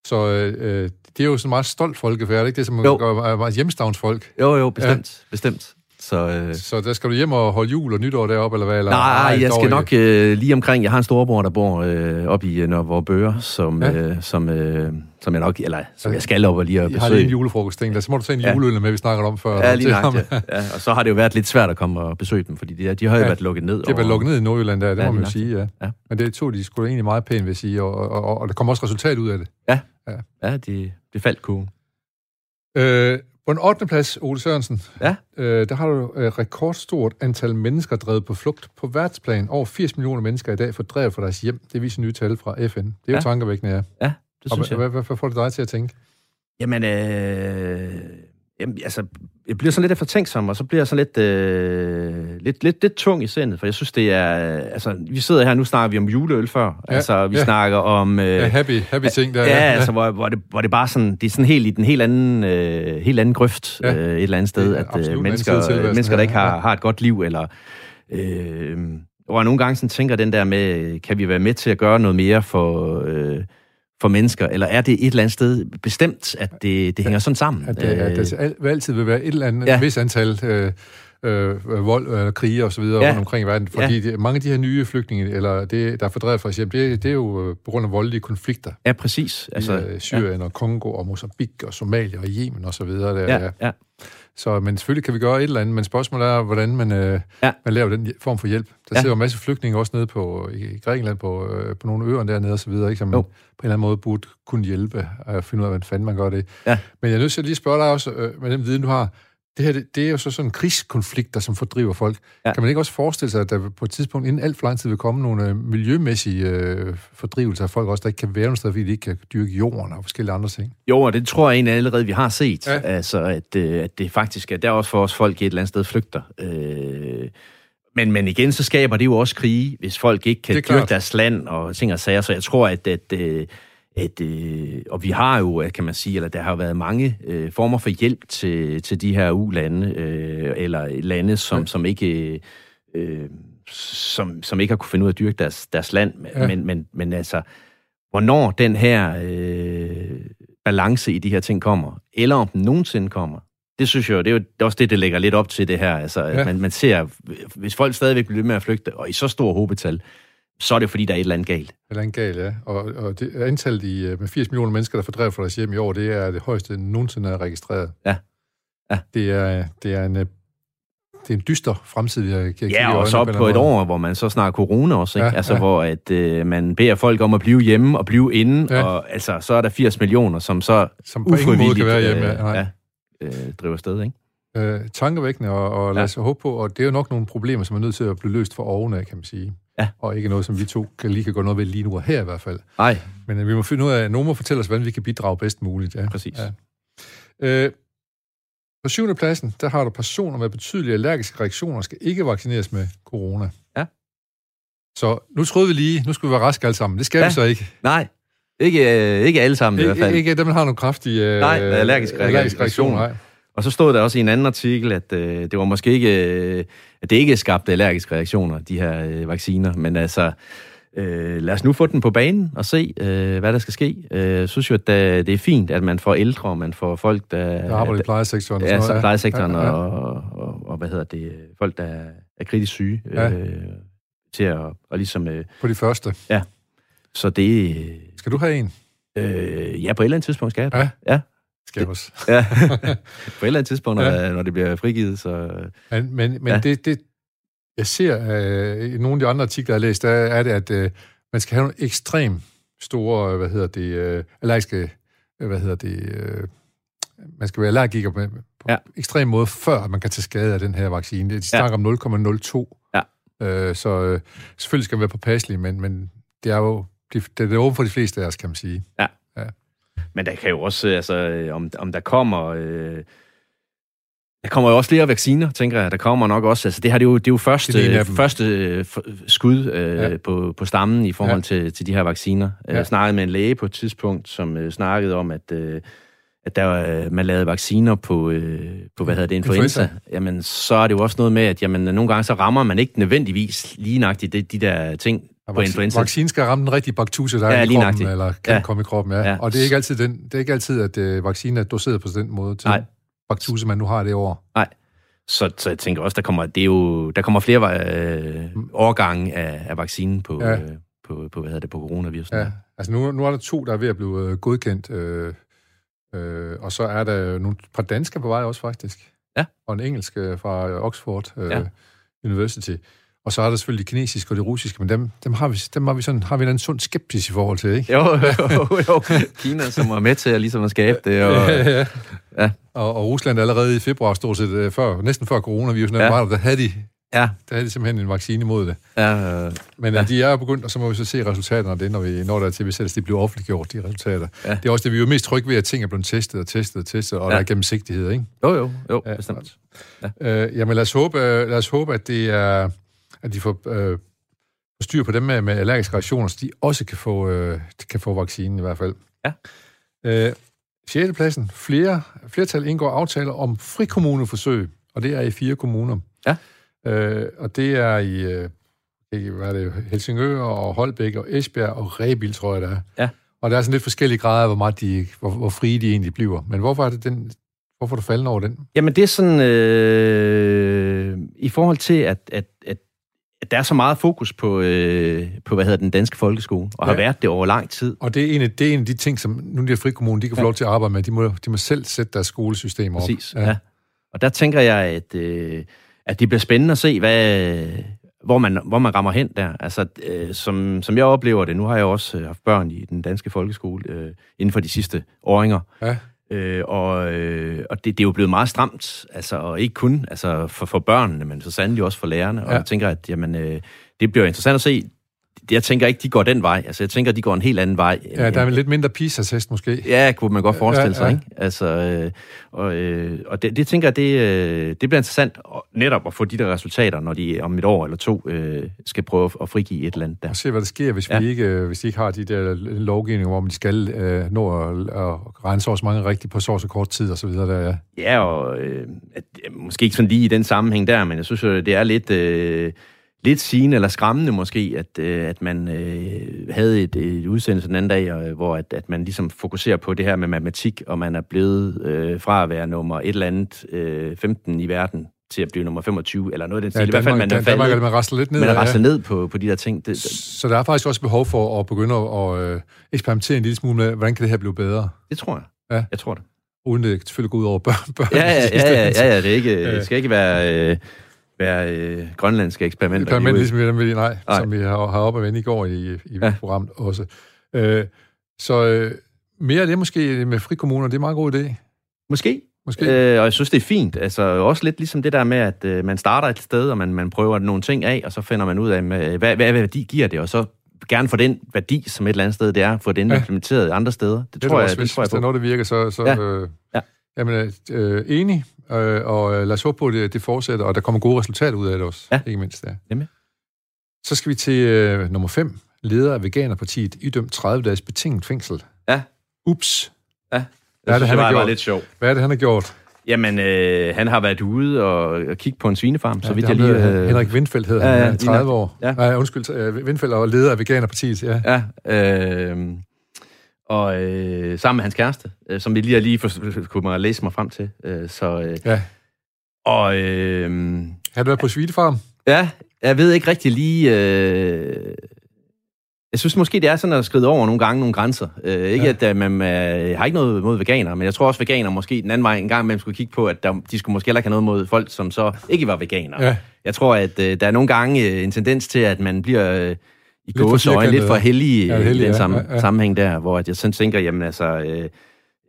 Så øh, det er jo sådan meget stolt folkefærd, ikke? Det som jo. meget hjemstavnsfolk. Jo, jo, bestemt. Ja. Bestemt. Så, øh... så der skal du hjem og holde jul og nytår deroppe, eller hvad? Eller, nej, jeg skal nok øh, lige omkring... Jeg har en storbror, der bor øh, oppe i Nørre Bøger, som, ja. øh, som, øh, som jeg nok... Eller som jeg skal op og lige at besøge. Jeg har lige en julefrokost, der. Så må du tage en ja. juleøl med, vi snakker om før. Ja, lige nok, ja. ja. Og så har det jo været lidt svært at komme og besøge dem, fordi de, de har jo ja. været lukket ned. De har været lukket ned i Nordjylland, der, det ja, må man jo sige, ja. ja. Men det tog de skulle egentlig meget pænt, vil jeg sige, og, og, og, og der kom også resultat ud af det. Ja, ja. ja de, det faldt kuglen. Øh, på en 8. plads, Ole Sørensen, ja? øh, der har du et øh, rekordstort antal mennesker drevet på flugt på verdensplan. Over 80 millioner mennesker i dag fordrevet fra deres hjem. Det viser nye tal fra FN. Det er ja. jo tankevækkende, ja. Ja, det synes og, jeg. Hvad, hvad får det dig til at tænke? Jamen, øh, Jamen, altså, jeg bliver sådan lidt eftertænksom, og så bliver jeg sådan lidt, øh, lidt, lidt, lidt tung i sindet, for jeg synes, det er... Altså, vi sidder her, nu snakker vi om juleøl før. Ja, altså, vi ja. snakker om... Øh, ja, happy, happy ting der. Ja, ja. altså, hvor, hvor, det, hvor det bare sådan... Det er sådan helt i den helt anden, øh, helt anden grøft ja. øh, et eller andet sted, at øh, mennesker, mennesker, der ikke har, ja. har et godt liv, eller... Øh, jeg nogle gange sådan tænker den der med, kan vi være med til at gøre noget mere for... Øh, for mennesker, eller er det et eller andet sted bestemt, at det, det hænger sådan sammen? At, det, at der øh, altid vil være et eller andet ja. vis antal øh, øh, vold, øh, krige og så videre ja. rundt omkring i verden, fordi ja. de, mange af de her nye flygtninge, eller det, der er fordrevet fra hjem, det, det er jo øh, på grund af voldelige konflikter. Ja, præcis. Altså, I, Syrien ja. og Kongo og Mozambique og Somalia og Yemen og så videre. Der, ja, ja. Så, men selvfølgelig kan vi gøre et eller andet, men spørgsmålet er, hvordan man, øh, ja. man laver den form for hjælp. Der ja. sidder jo en masse flygtninge også nede på, i Grækenland på, øh, på nogle øer dernede og så videre, ikke, som man på en eller anden måde burde kunne hjælpe at finde ud af, hvordan fanden man gør det. Ja. Men jeg er nødt til at lige spørge dig også, øh, med den viden, du har, det her, det, det er jo så sådan krigskonflikter, som fordriver folk. Ja. Kan man ikke også forestille sig, at der på et tidspunkt inden alt for lang tid vil komme nogle øh, miljømæssige øh, fordrivelser af folk også, der ikke kan være nogen steder, fordi de ikke kan dyrke jorden og forskellige andre ting? Jo, og det tror jeg egentlig allerede, vi har set. Ja. Altså, at, øh, at det faktisk er der også for os folk et eller andet sted flygter. Øh, men, men igen, så skaber det jo også krige, hvis folk ikke kan dyrke deres land og ting og sager. Så jeg tror, at, at øh, at, øh, og vi har jo, kan man sige, eller der har været mange øh, former for hjælp til, til de her u-lande, øh, eller lande, som, ja. som ikke... Øh, som, som ikke har kunne finde ud af at dyrke deres, deres land. Ja. Men, men, men altså, hvornår den her øh, balance i de her ting kommer, eller om den nogensinde kommer, det synes jeg det er jo det er også det, det lægger lidt op til det her. Altså, ja. man, man ser, hvis folk stadigvæk bliver med at flygte, og i så stor håbetal, så er det fordi, der er et eller andet galt. Et eller andet galt, ja. Og, og det, antallet i, øh, med 80 millioner mennesker, der fordrevet fra deres hjem i år, det er det højeste nogensinde er registreret. Ja. ja. Det, er, det er en øh, det er en dyster fremtid, jeg kan Ja, og så op på et år, hvor man så snakker corona også, ikke? Ja, altså, ja. hvor at, øh, man beder folk om at blive hjemme og blive inde, ja. og altså, så er der 80 millioner, som så som måde kan være hjemme. Øh, ja, øh, driver sted, ikke? Øh, tankevækkende, og, og lad os ja. håbe på, og det er jo nok nogle problemer, som er nødt til at blive løst for ovenaf, kan man sige. Ja. Og ikke noget, som vi to kan lige kan gå noget ved lige nu og her i hvert fald. Nej. Men øh, vi må finde ud af, at nogen må fortælle os, hvordan vi kan bidrage bedst muligt. Ja. Præcis. Ja. Øh, på syvende pladsen, der har du personer med betydelige allergiske reaktioner, skal ikke vaccineres med corona. Ja. Så nu troede vi lige, nu skulle vi være raske alle sammen. Det skal ja. vi så ikke. Nej, ikke, øh, ikke alle sammen ikke, i hvert fald. Ikke dem, der har nogle kraftige øh, nej, allergiske, allergiske reaktioner. Nej. Og så stod der også i en anden artikel, at øh, det var måske ikke, øh, at det ikke skabte allergiske reaktioner, de her øh, vacciner, men altså, øh, lad os nu få den på banen og se, øh, hvad der skal ske. Øh, jeg synes jo, at det er fint, at man får ældre, og man får folk, der... Der arbejder i plejesektoren. Ja, så plejesektoren, ja, ja. Og, og, og, og, hvad hedder det, folk, der er kritisk syge, ja. øh, til at og ligesom... Øh, på de første. Ja. Så det... Skal du have en? Øh, ja, på et eller andet tidspunkt skal jeg Ja. ja. Skal også. ja. på et eller andet tidspunkt, når, ja. når det bliver frigivet, så... Men, men, men ja. det, det, jeg ser øh, i nogle af de andre artikler, jeg har læst, der er det, at øh, man skal have nogle ekstremt store, hvad hedder det, øh, allergiske, hvad hedder det, øh, man skal være allergiker på, på ja. ekstrem måde, før man kan tage skade af den her vaccine. De snakker ja. om 0,02. Ja. Øh, så øh, selvfølgelig skal man være påpasselig, men, men det er jo det, det er åbent for de fleste af os, kan man sige. Ja. Men der kan jo også, altså, om, om der kommer... Øh, der kommer jo også flere vacciner, tænker jeg. Der kommer nok også... Altså, det her det er jo, det er jo første, det er første øh, skud øh, ja. på, på stammen i forhold ja. til, til de her vacciner. Ja. Jeg snakkede med en læge på et tidspunkt, som øh, snakkede om, at... Øh, at der, øh, man lavede vacciner på, øh, på hvad hedder det, influenza, influenza, jamen så er det jo også noget med, at jamen, nogle gange så rammer man ikke nødvendigvis lige nøjagtigt de, de der ting, på influenza. Vaccinen skal ramme den rigtige baktuse, der ja, er i kroppen, nøjagtigt. eller kan ja. komme i kroppen, ja. ja. Og det er ikke altid, den, det er ikke altid at uh, vaccinen er doseret på den måde til Nej. baktuse, man nu har det over. Nej. Så, så jeg tænker også, der kommer, det er jo, der kommer flere øh, årgange af, af vaccinen på, ja. øh, på, på, hvad hedder det, på coronavirusen. Ja, altså nu, nu er der to, der er ved at blive øh, godkendt, øh, øh, og så er der nogle par danske på vej også faktisk. Ja. Og en engelsk fra Oxford øh, ja. University. Og så er der selvfølgelig de kinesiske og de russiske, men dem, dem, har, vi, dem har vi sådan, har vi en sund skepsis i forhold til, ikke? Jo, jo, jo. Kina, som var med til at, ligesom at skabe det. Og, ja, ja. ja. Og, og Rusland allerede i februar, stort set øh, før, næsten før coronavirusen, ja. var der, der havde de Ja. Der er de simpelthen en vaccine imod det. Ja, øh, Men ja. de er begyndt, og så må vi så se resultaterne af det, når, vi, når der er til, hvis de bliver offentliggjort, de resultater. Ja. Det er også det, vi er jo mest trygge ved, at ting er blevet testet og testet og testet, og ja. der er gennemsigtighed, ikke? Jo, jo, jo, bestemt. Ja. Øh, jamen lad os håbe, lad os håbe at det er, at de får øh, styr på dem med, med allergiske reaktioner, så de også kan få, øh, kan få vaccinen i hvert fald. Ja. Øh, 6. pladsen. Flere, flertal indgår aftaler om frikommuneforsøg, og det er i fire kommuner. Ja. Øh, og det er i øh, hvad er det, Helsingør og Holbæk og Esbjerg og Rebil, tror jeg, der er. Ja. Og der er sådan lidt forskellige grader, hvor, meget de, hvor, hvor frie de egentlig bliver. Men hvorfor er det den, hvorfor er du faldet over den? Jamen det er sådan, øh, i forhold til, at, at at der er så meget fokus på, øh, på hvad hedder den danske folkeskole, og ja. har været det over lang tid. Og det er en af, det er en af de ting, som nu de frikommune, de kan få ja. lov til at arbejde med. De må, de må selv sætte deres skolesystem op. Præcis, ja. ja. Og der tænker jeg, at, øh, at det bliver spændende at se, hvad, hvor, man, hvor man rammer hen der. Altså, øh, som, som jeg oplever det, nu har jeg også øh, haft børn i den danske folkeskole øh, inden for de sidste åringer. Ja. Øh, og øh, og det, det er jo blevet meget stramt, altså, og ikke kun altså, for, for børnene, men så sandelig også for lærerne. Og ja. jeg tænker, at jamen, øh, det bliver interessant at se, jeg tænker ikke, de går den vej. Altså, jeg tænker, de går en helt anden vej. Ja, der er lidt mindre PISA-test måske. Ja, kunne man godt forestille ja, ja. sig, ikke? Altså, øh, og, øh, og det, det tænker jeg, det, øh, det bliver interessant netop at få de der resultater, når de om et år eller to øh, skal prøve at frigive et eller andet der. Og se, hvad der sker, hvis, ja. vi ikke, øh, hvis de ikke har de der lovgivninger, hvor man skal øh, nå at, at rense så mange rigtigt på så så kort tid og så videre. Der, ja. ja, og øh, at, måske ikke sådan lige i den sammenhæng der, men jeg synes jo, det er lidt... Øh, lidt sigende eller skræmmende måske, at, øh, at man øh, havde et, et udsendelse den anden dag, øh, hvor at, at man ligesom fokuserer på det her med matematik, og man er blevet øh, fra at være nummer et eller andet øh, 15 i verden til at blive nummer 25, eller noget af den stil. Ja, I hvert fald, man er, Danmark, faldet, man rasler lidt ned. Man er raslet ja. ned på, på de der ting. Det, så der er faktisk også behov for at begynde at øh, eksperimentere en lille smule med, hvordan kan det her blive bedre? Det tror jeg. Ja. Jeg tror det. Uden det selvfølgelig går ud over børn. børn ja, ja, ja, ja, ja, ja, det, er ikke, det skal ikke være... Øh, være øh, grønlandske eksperimenter. Eksperiment, ligesom vi, nej, nej, som vi har, har op og vende i går i, i ja. programmet også. Øh, så øh, mere af det måske med frikommuner, det er en meget god idé. Måske. Måske. Øh, og jeg synes, det er fint. Altså, også lidt ligesom det der med, at øh, man starter et sted, og man, man prøver nogle ting af, og så finder man ud af, hvad, hvad, hvad værdi giver det, og så gerne få den værdi, som et eller andet sted det er, få den ja. implementeret andre steder. Det, det tror jeg, også, jeg, hvis, det tror jeg hvis på. der er noget, der virker, så... så ja. Øh, ja. Jamen, øh, enig, øh, og øh, lad os håbe på, at det, det fortsætter, og der kommer gode resultater ud af det også, ja. ikke mindst. Ja. Jamen. Så skal vi til øh, nummer 5. Leder af Veganerpartiet idømt 30 dages betinget fængsel. Ja. Ups. Ja, det Hvad er det, han har gjort? lidt sjovt. Hvad er det, han har gjort? Jamen, øh, han har været ude og, og kigge på en svinefarm, ja, så vidt jeg lige... Øh... Henrik Windfeldt hedder ja, han, 30 år. Ja. Nej, undskyld, øh, Windfeldt og leder af Veganerpartiet, ja. Ja, øh, og øh, sammen med hans kæreste, øh, som vi lige har lige for, kunne man læse mig frem til. Øh, så, øh, ja. Og... Øh, har du været på Svinefarm? Ja, jeg ved ikke rigtig lige... Øh, jeg synes måske, det er sådan at skride over nogle gange nogle grænser. Øh, ikke ja. at uh, man uh, har ikke noget mod veganer, men jeg tror også, at veganer måske den anden vej en gang man skulle kigge på, at der, de skulle måske heller ikke have noget mod folk, som så ikke var veganer. Ja. Jeg tror, at uh, der er nogle gange uh, en tendens til, at man bliver... Uh, i gåseøjne lidt for hellige ja, heldig, i den ja, ja, ja. sammenhæng der, hvor jeg sådan tænker, jamen altså, øh,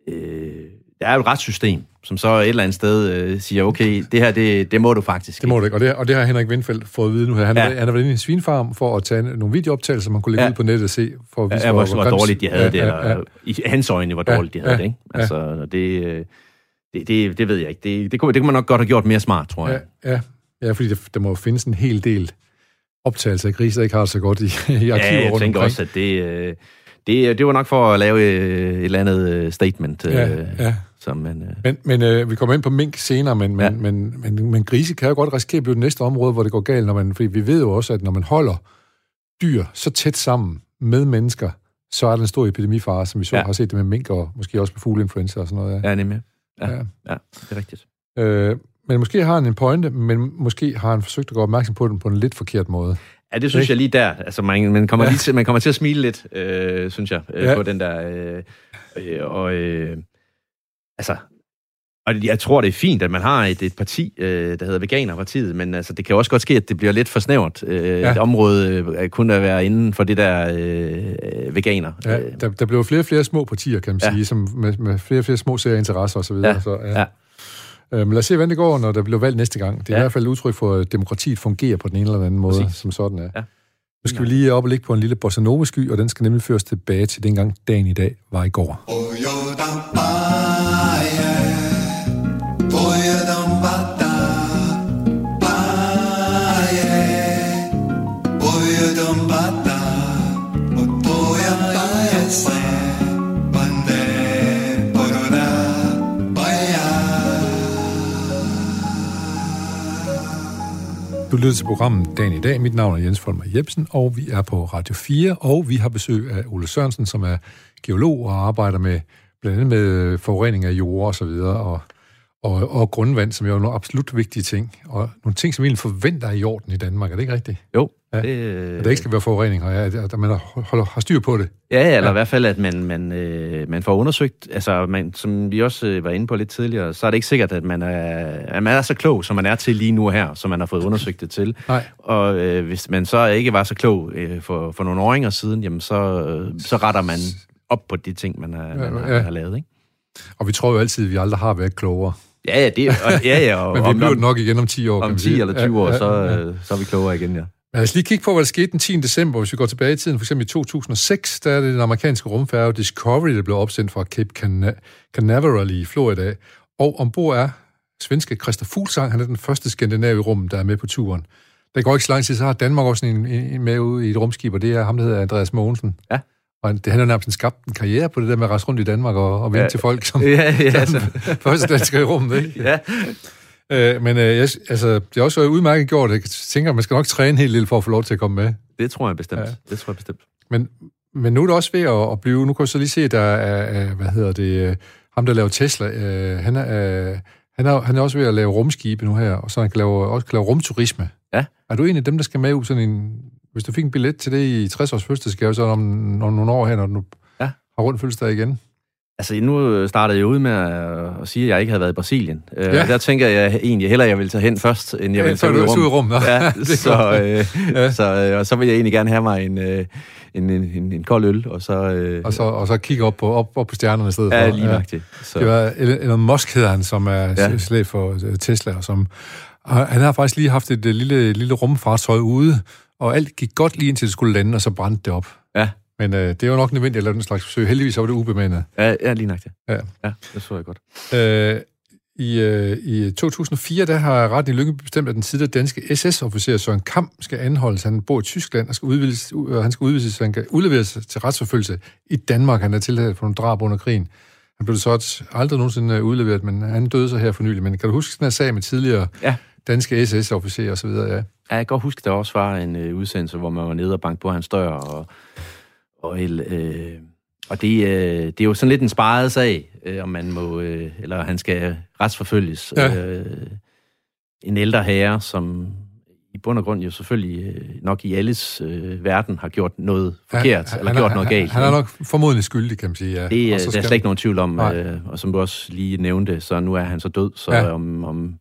øh, der er jo et retssystem, som så et eller andet sted øh, siger, okay, det her, det, det må du faktisk Det må du ikke, og det, og det har Henrik Windfeldt fået at vide nu. Han, ja. han har været inde i en svinfarm for at tage nogle videooptagelser, man kunne lægge ja. ud på nettet og se, for at vise, ja, hvor, hvor, hvor dårligt de havde ja, det, eller ja, ja. i hans øjne, hvor dårligt ja, de havde ja, det. Ikke? Altså, ja. det, det, det, det ved jeg ikke. Det, det, kunne, det kunne man nok godt have gjort mere smart, tror jeg. Ja, ja. ja fordi der, der må findes en hel del optagelser af grise, der ikke har så godt i, i arkiver ja, jeg tænker også, at det, øh, det, det var nok for at lave øh, et eller andet øh, statement. Ja, ja. Som man, øh... Men, men øh, vi kommer ind på mink senere, men, ja. men, men, men, men grise kan jo godt risikere at blive det næste område, hvor det går galt, når man, fordi vi ved jo også, at når man holder dyr så tæt sammen med mennesker, så er der en stor epidemifare, som vi så ja. har set det med mink, og måske også med fugleinfluenza og sådan noget. Ja, ja nemlig. Ja, ja. ja, det er rigtigt. Øh, men måske har han en pointe, men måske har han forsøgt at gå opmærksom på den på en lidt forkert måde. Ja, det synes ikke? jeg lige der. Altså, man, man, kommer ja. lige til, man kommer til at smile lidt, øh, synes jeg, øh, ja. på den der. Øh, øh, og øh, altså, og jeg tror, det er fint, at man har et, et parti, øh, der hedder Veganerpartiet, men altså, det kan også godt ske, at det bliver lidt for snævert. Øh, ja. Et område øh, kun at være inden for det der øh, veganer. Ja, der, der bliver flere og flere små partier, kan man ja. sige, som med, med flere og flere små serieinteresser osv. Ja. Så, ja. Ja. Øh, men lad os se, hvordan det går, når der bliver valgt næste gang. Det er ja. i hvert fald et udtryk for, at demokratiet fungerer på den ene eller anden måde, Præcis. som sådan er. Ja. Nu skal vi lige op og ligge på en lille bossa nova-sky, og den skal nemlig føres tilbage til dengang dagen i dag var i går. Oh, Du lytter til programmet Dagen i dag. Mit navn er Jens Folmer Jebsen, og vi er på Radio 4, og vi har besøg af Ole Sørensen, som er geolog og arbejder med blandt andet med forurening af jord og så videre, og, og, og grundvand, som er jo nogle absolut vigtige ting, og nogle ting, som egentlig forventer i orden i Danmark. Er det ikke rigtigt? Jo. Ja. Det, at der ikke skal være forurening, og ja, at man har, har styr på det. Ja, eller ja. i hvert fald, at man, man, øh, man får undersøgt, altså man, som vi også øh, var inde på lidt tidligere, så er det ikke sikkert, at man er, at man er så klog, som man er til lige nu her, som man har fået undersøgt det til. Nej. Og øh, hvis man så ikke var så klog øh, for, for nogle åringer siden, jamen så, øh, så retter man op på de ting, man, er, man ja, ja. har lavet. Ikke? Og vi tror jo altid, at vi aldrig har været klogere. Ja, ja, det, og, ja, ja og, Men vi bliver nok igen om 10 år. Om 10 eller 20 år, ja, ja, så, ja. så er vi klogere igen, ja. Men lad os lige kigge på, hvad der skete den 10. december, hvis vi går tilbage i tiden. For eksempel i 2006, der er det den amerikanske rumfærge Discovery, der blev opsendt fra Cape Cana- Canaveral i Florida. Og ombord er svenske Christer Fuglsang, han er den første skandinav i rummet, der er med på turen. Der går ikke så lang tid, så har Danmark også en, en med ude i et rumskib, og det er ham, der hedder Andreas Mogensen. Ja. Og det, han har nærmest skabt en karriere på det der med at rejse rundt i Danmark og, og vente ja, til folk, som, ja, ja, som altså. første dansker i rummet, ikke? Ja. Øh, men øh, jeg, altså, det er også udmærket gjort. Jeg tænker, man skal nok træne helt lille for at få lov til at komme med. Det tror jeg bestemt. Ja. Det tror jeg bestemt. Men, men nu er det også ved at, at blive... Nu kan jeg så lige se, der er, hvad hedder det, øh, ham, der laver Tesla, øh, han, er, han, er, han er også ved at lave rumskibe nu her, og så han kan lave, også kan lave rumturisme. Ja. Er du en af dem, der skal med ud sådan en... Hvis du fik en billet til det i 60 års fødselsdagsgave, så om, om nogle år her, når du ja. har rundt fødselsdag igen? Altså, nu startede jeg ud med at, sige, at jeg ikke havde været i Brasilien. Øh, ja. Der tænker jeg egentlig hellere, at jeg vil tage hen først, end jeg ja, vil tage ud i rum. rum. Ja, så, øh, ja. så, øh, og så vil jeg egentlig gerne have mig en, øh, en, en, en kold øl, og så... Øh, og så, og så kigge op på, op, op på stjernerne i stedet ja, for. Lige ja, lige Så. Det var Elon Musk, hedder han, som er ja. slæb for øh, Tesla, og som... Og han har faktisk lige haft et lille, lille rumfartøj ude, og alt gik godt lige indtil det skulle lande, og så brændte det op. Ja. Men øh, det jo nok nødvendigt at lave den slags forsøg. Heldigvis var det ubemandet. Ja, ja lige nok det. Ja. ja, det så jeg godt. Øh, i, øh, I 2004 der har retten i Lyngby bestemt, at den tidligere danske SS-officer Søren Kamp skal anholdes. Han bor i Tyskland og skal udvises, uh, han skal udvises, så han kan udleveres til retsforfølgelse i Danmark. Han er tiltalt for nogle drab under krigen. Han blev så aldrig nogensinde øh, udleveret, men han døde så her for nylig. Men kan du huske den her sag med tidligere ja. danske SS-officerer osv.? Ja. Ja, jeg kan godt huske, der også var en øh, udsendelse, hvor man var nede og banke på hans dør, og og, øh, og det, øh, det er jo sådan lidt en sparet sag, øh, om man må, øh, eller han skal retsforfølges. Ja. Øh, en ældre herre, som i bund og grund jo selvfølgelig øh, nok i alles øh, verden har gjort noget forkert, han, eller han gjort er, noget galt. Han, han er nok formodentlig skyldig, kan man sige. Ja. Det, der er slet ikke nogen tvivl om, øh, og som du også lige nævnte, så nu er han så død, så ja. om... om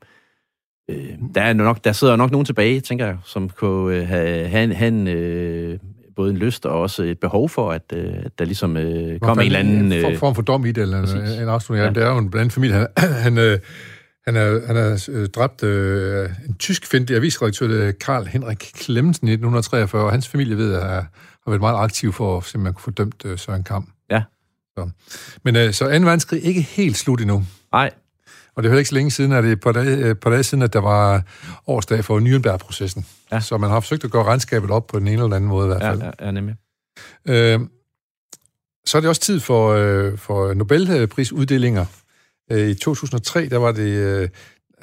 øh, der, er nok, der sidder nok nogen tilbage, tænker jeg, som kunne øh, have, have, have en, øh, både en lyst og også et behov for, at, øh, der ligesom øh, kommer en eller anden... Øh, for, form for dom i det, eller præcis. en afslutning. Ja. Det er jo en blandt familie. Han, han, øh, han er, han er øh, dræbt øh, en tysk findig avisredaktør, Karl Henrik Klemmensen i 1943, og hans familie ved, at har, har været meget aktiv for at simpelthen kunne få dømt øh, Søren Kamp. Ja. Så. Men øh, så 2. verdenskrig ikke helt slut endnu. Nej, og det er heller ikke så længe siden, at det er et par dage, par dage siden, at der var årsdag for Nürnberg-processen. Ja. Så man har forsøgt at gøre regnskabet op på den ene eller anden måde i hvert fald. Ja, ja, ja nemlig. Øh, så er det også tid for, øh, for Nobelprisuddelinger. Øh, I 2003, der var det øh,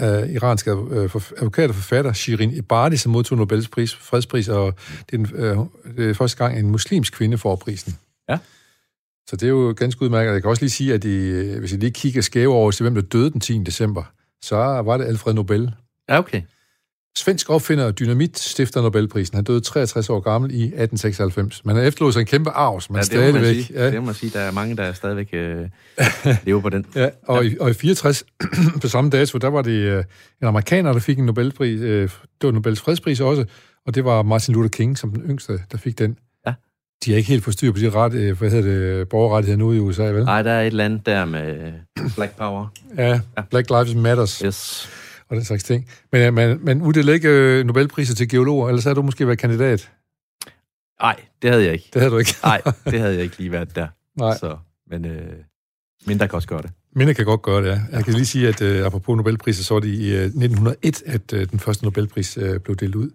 øh, iranske øh, advokat og forfatter Shirin Ebadi, som modtog Nobels pris, fredspris, og det er, den, øh, det er første gang, en muslimsk kvinde får prisen. Ja. Så det er jo ganske udmærket. Jeg kan også lige sige, at de, hvis I lige kigger skæve over til, hvem der døde den 10. december, så var det Alfred Nobel. Ja, okay. Svensk opfinder af dynamit stifter Nobelprisen. Han døde 63 år gammel i 1896. Men han efterlod sig en kæmpe arv, som ja, man stadigvæk... Ja. Det må man sige. Der er mange, der er stadigvæk øh, lever på den. ja, og, ja. I, og i 64, på samme dato, der var det øh, en amerikaner, der fik en Nobelpris. Øh, det var Nobels fredspris også, og det var Martin Luther King som den yngste, der fik den. De er ikke helt på styr på de ret, øh, hvad hedder det, borgerrettigheder nu i USA, vel? Nej, der er et eller andet der med Black Power. Ja, ja. Black Lives Matters. Yes. Og den slags ting. Men, men, men uddeler ikke øh, Nobelpriser til geologer, ellers havde du måske været kandidat? Nej, det havde jeg ikke. Det havde du ikke? Nej, det havde jeg ikke lige været der. Nej. Så, men øh, mindre kan også gøre det. Mindre kan godt gøre det, ja. Jeg kan lige sige, at øh, apropos Nobelpriser, så var det i øh, 1901, at øh, den første Nobelpris øh, blev delt ud.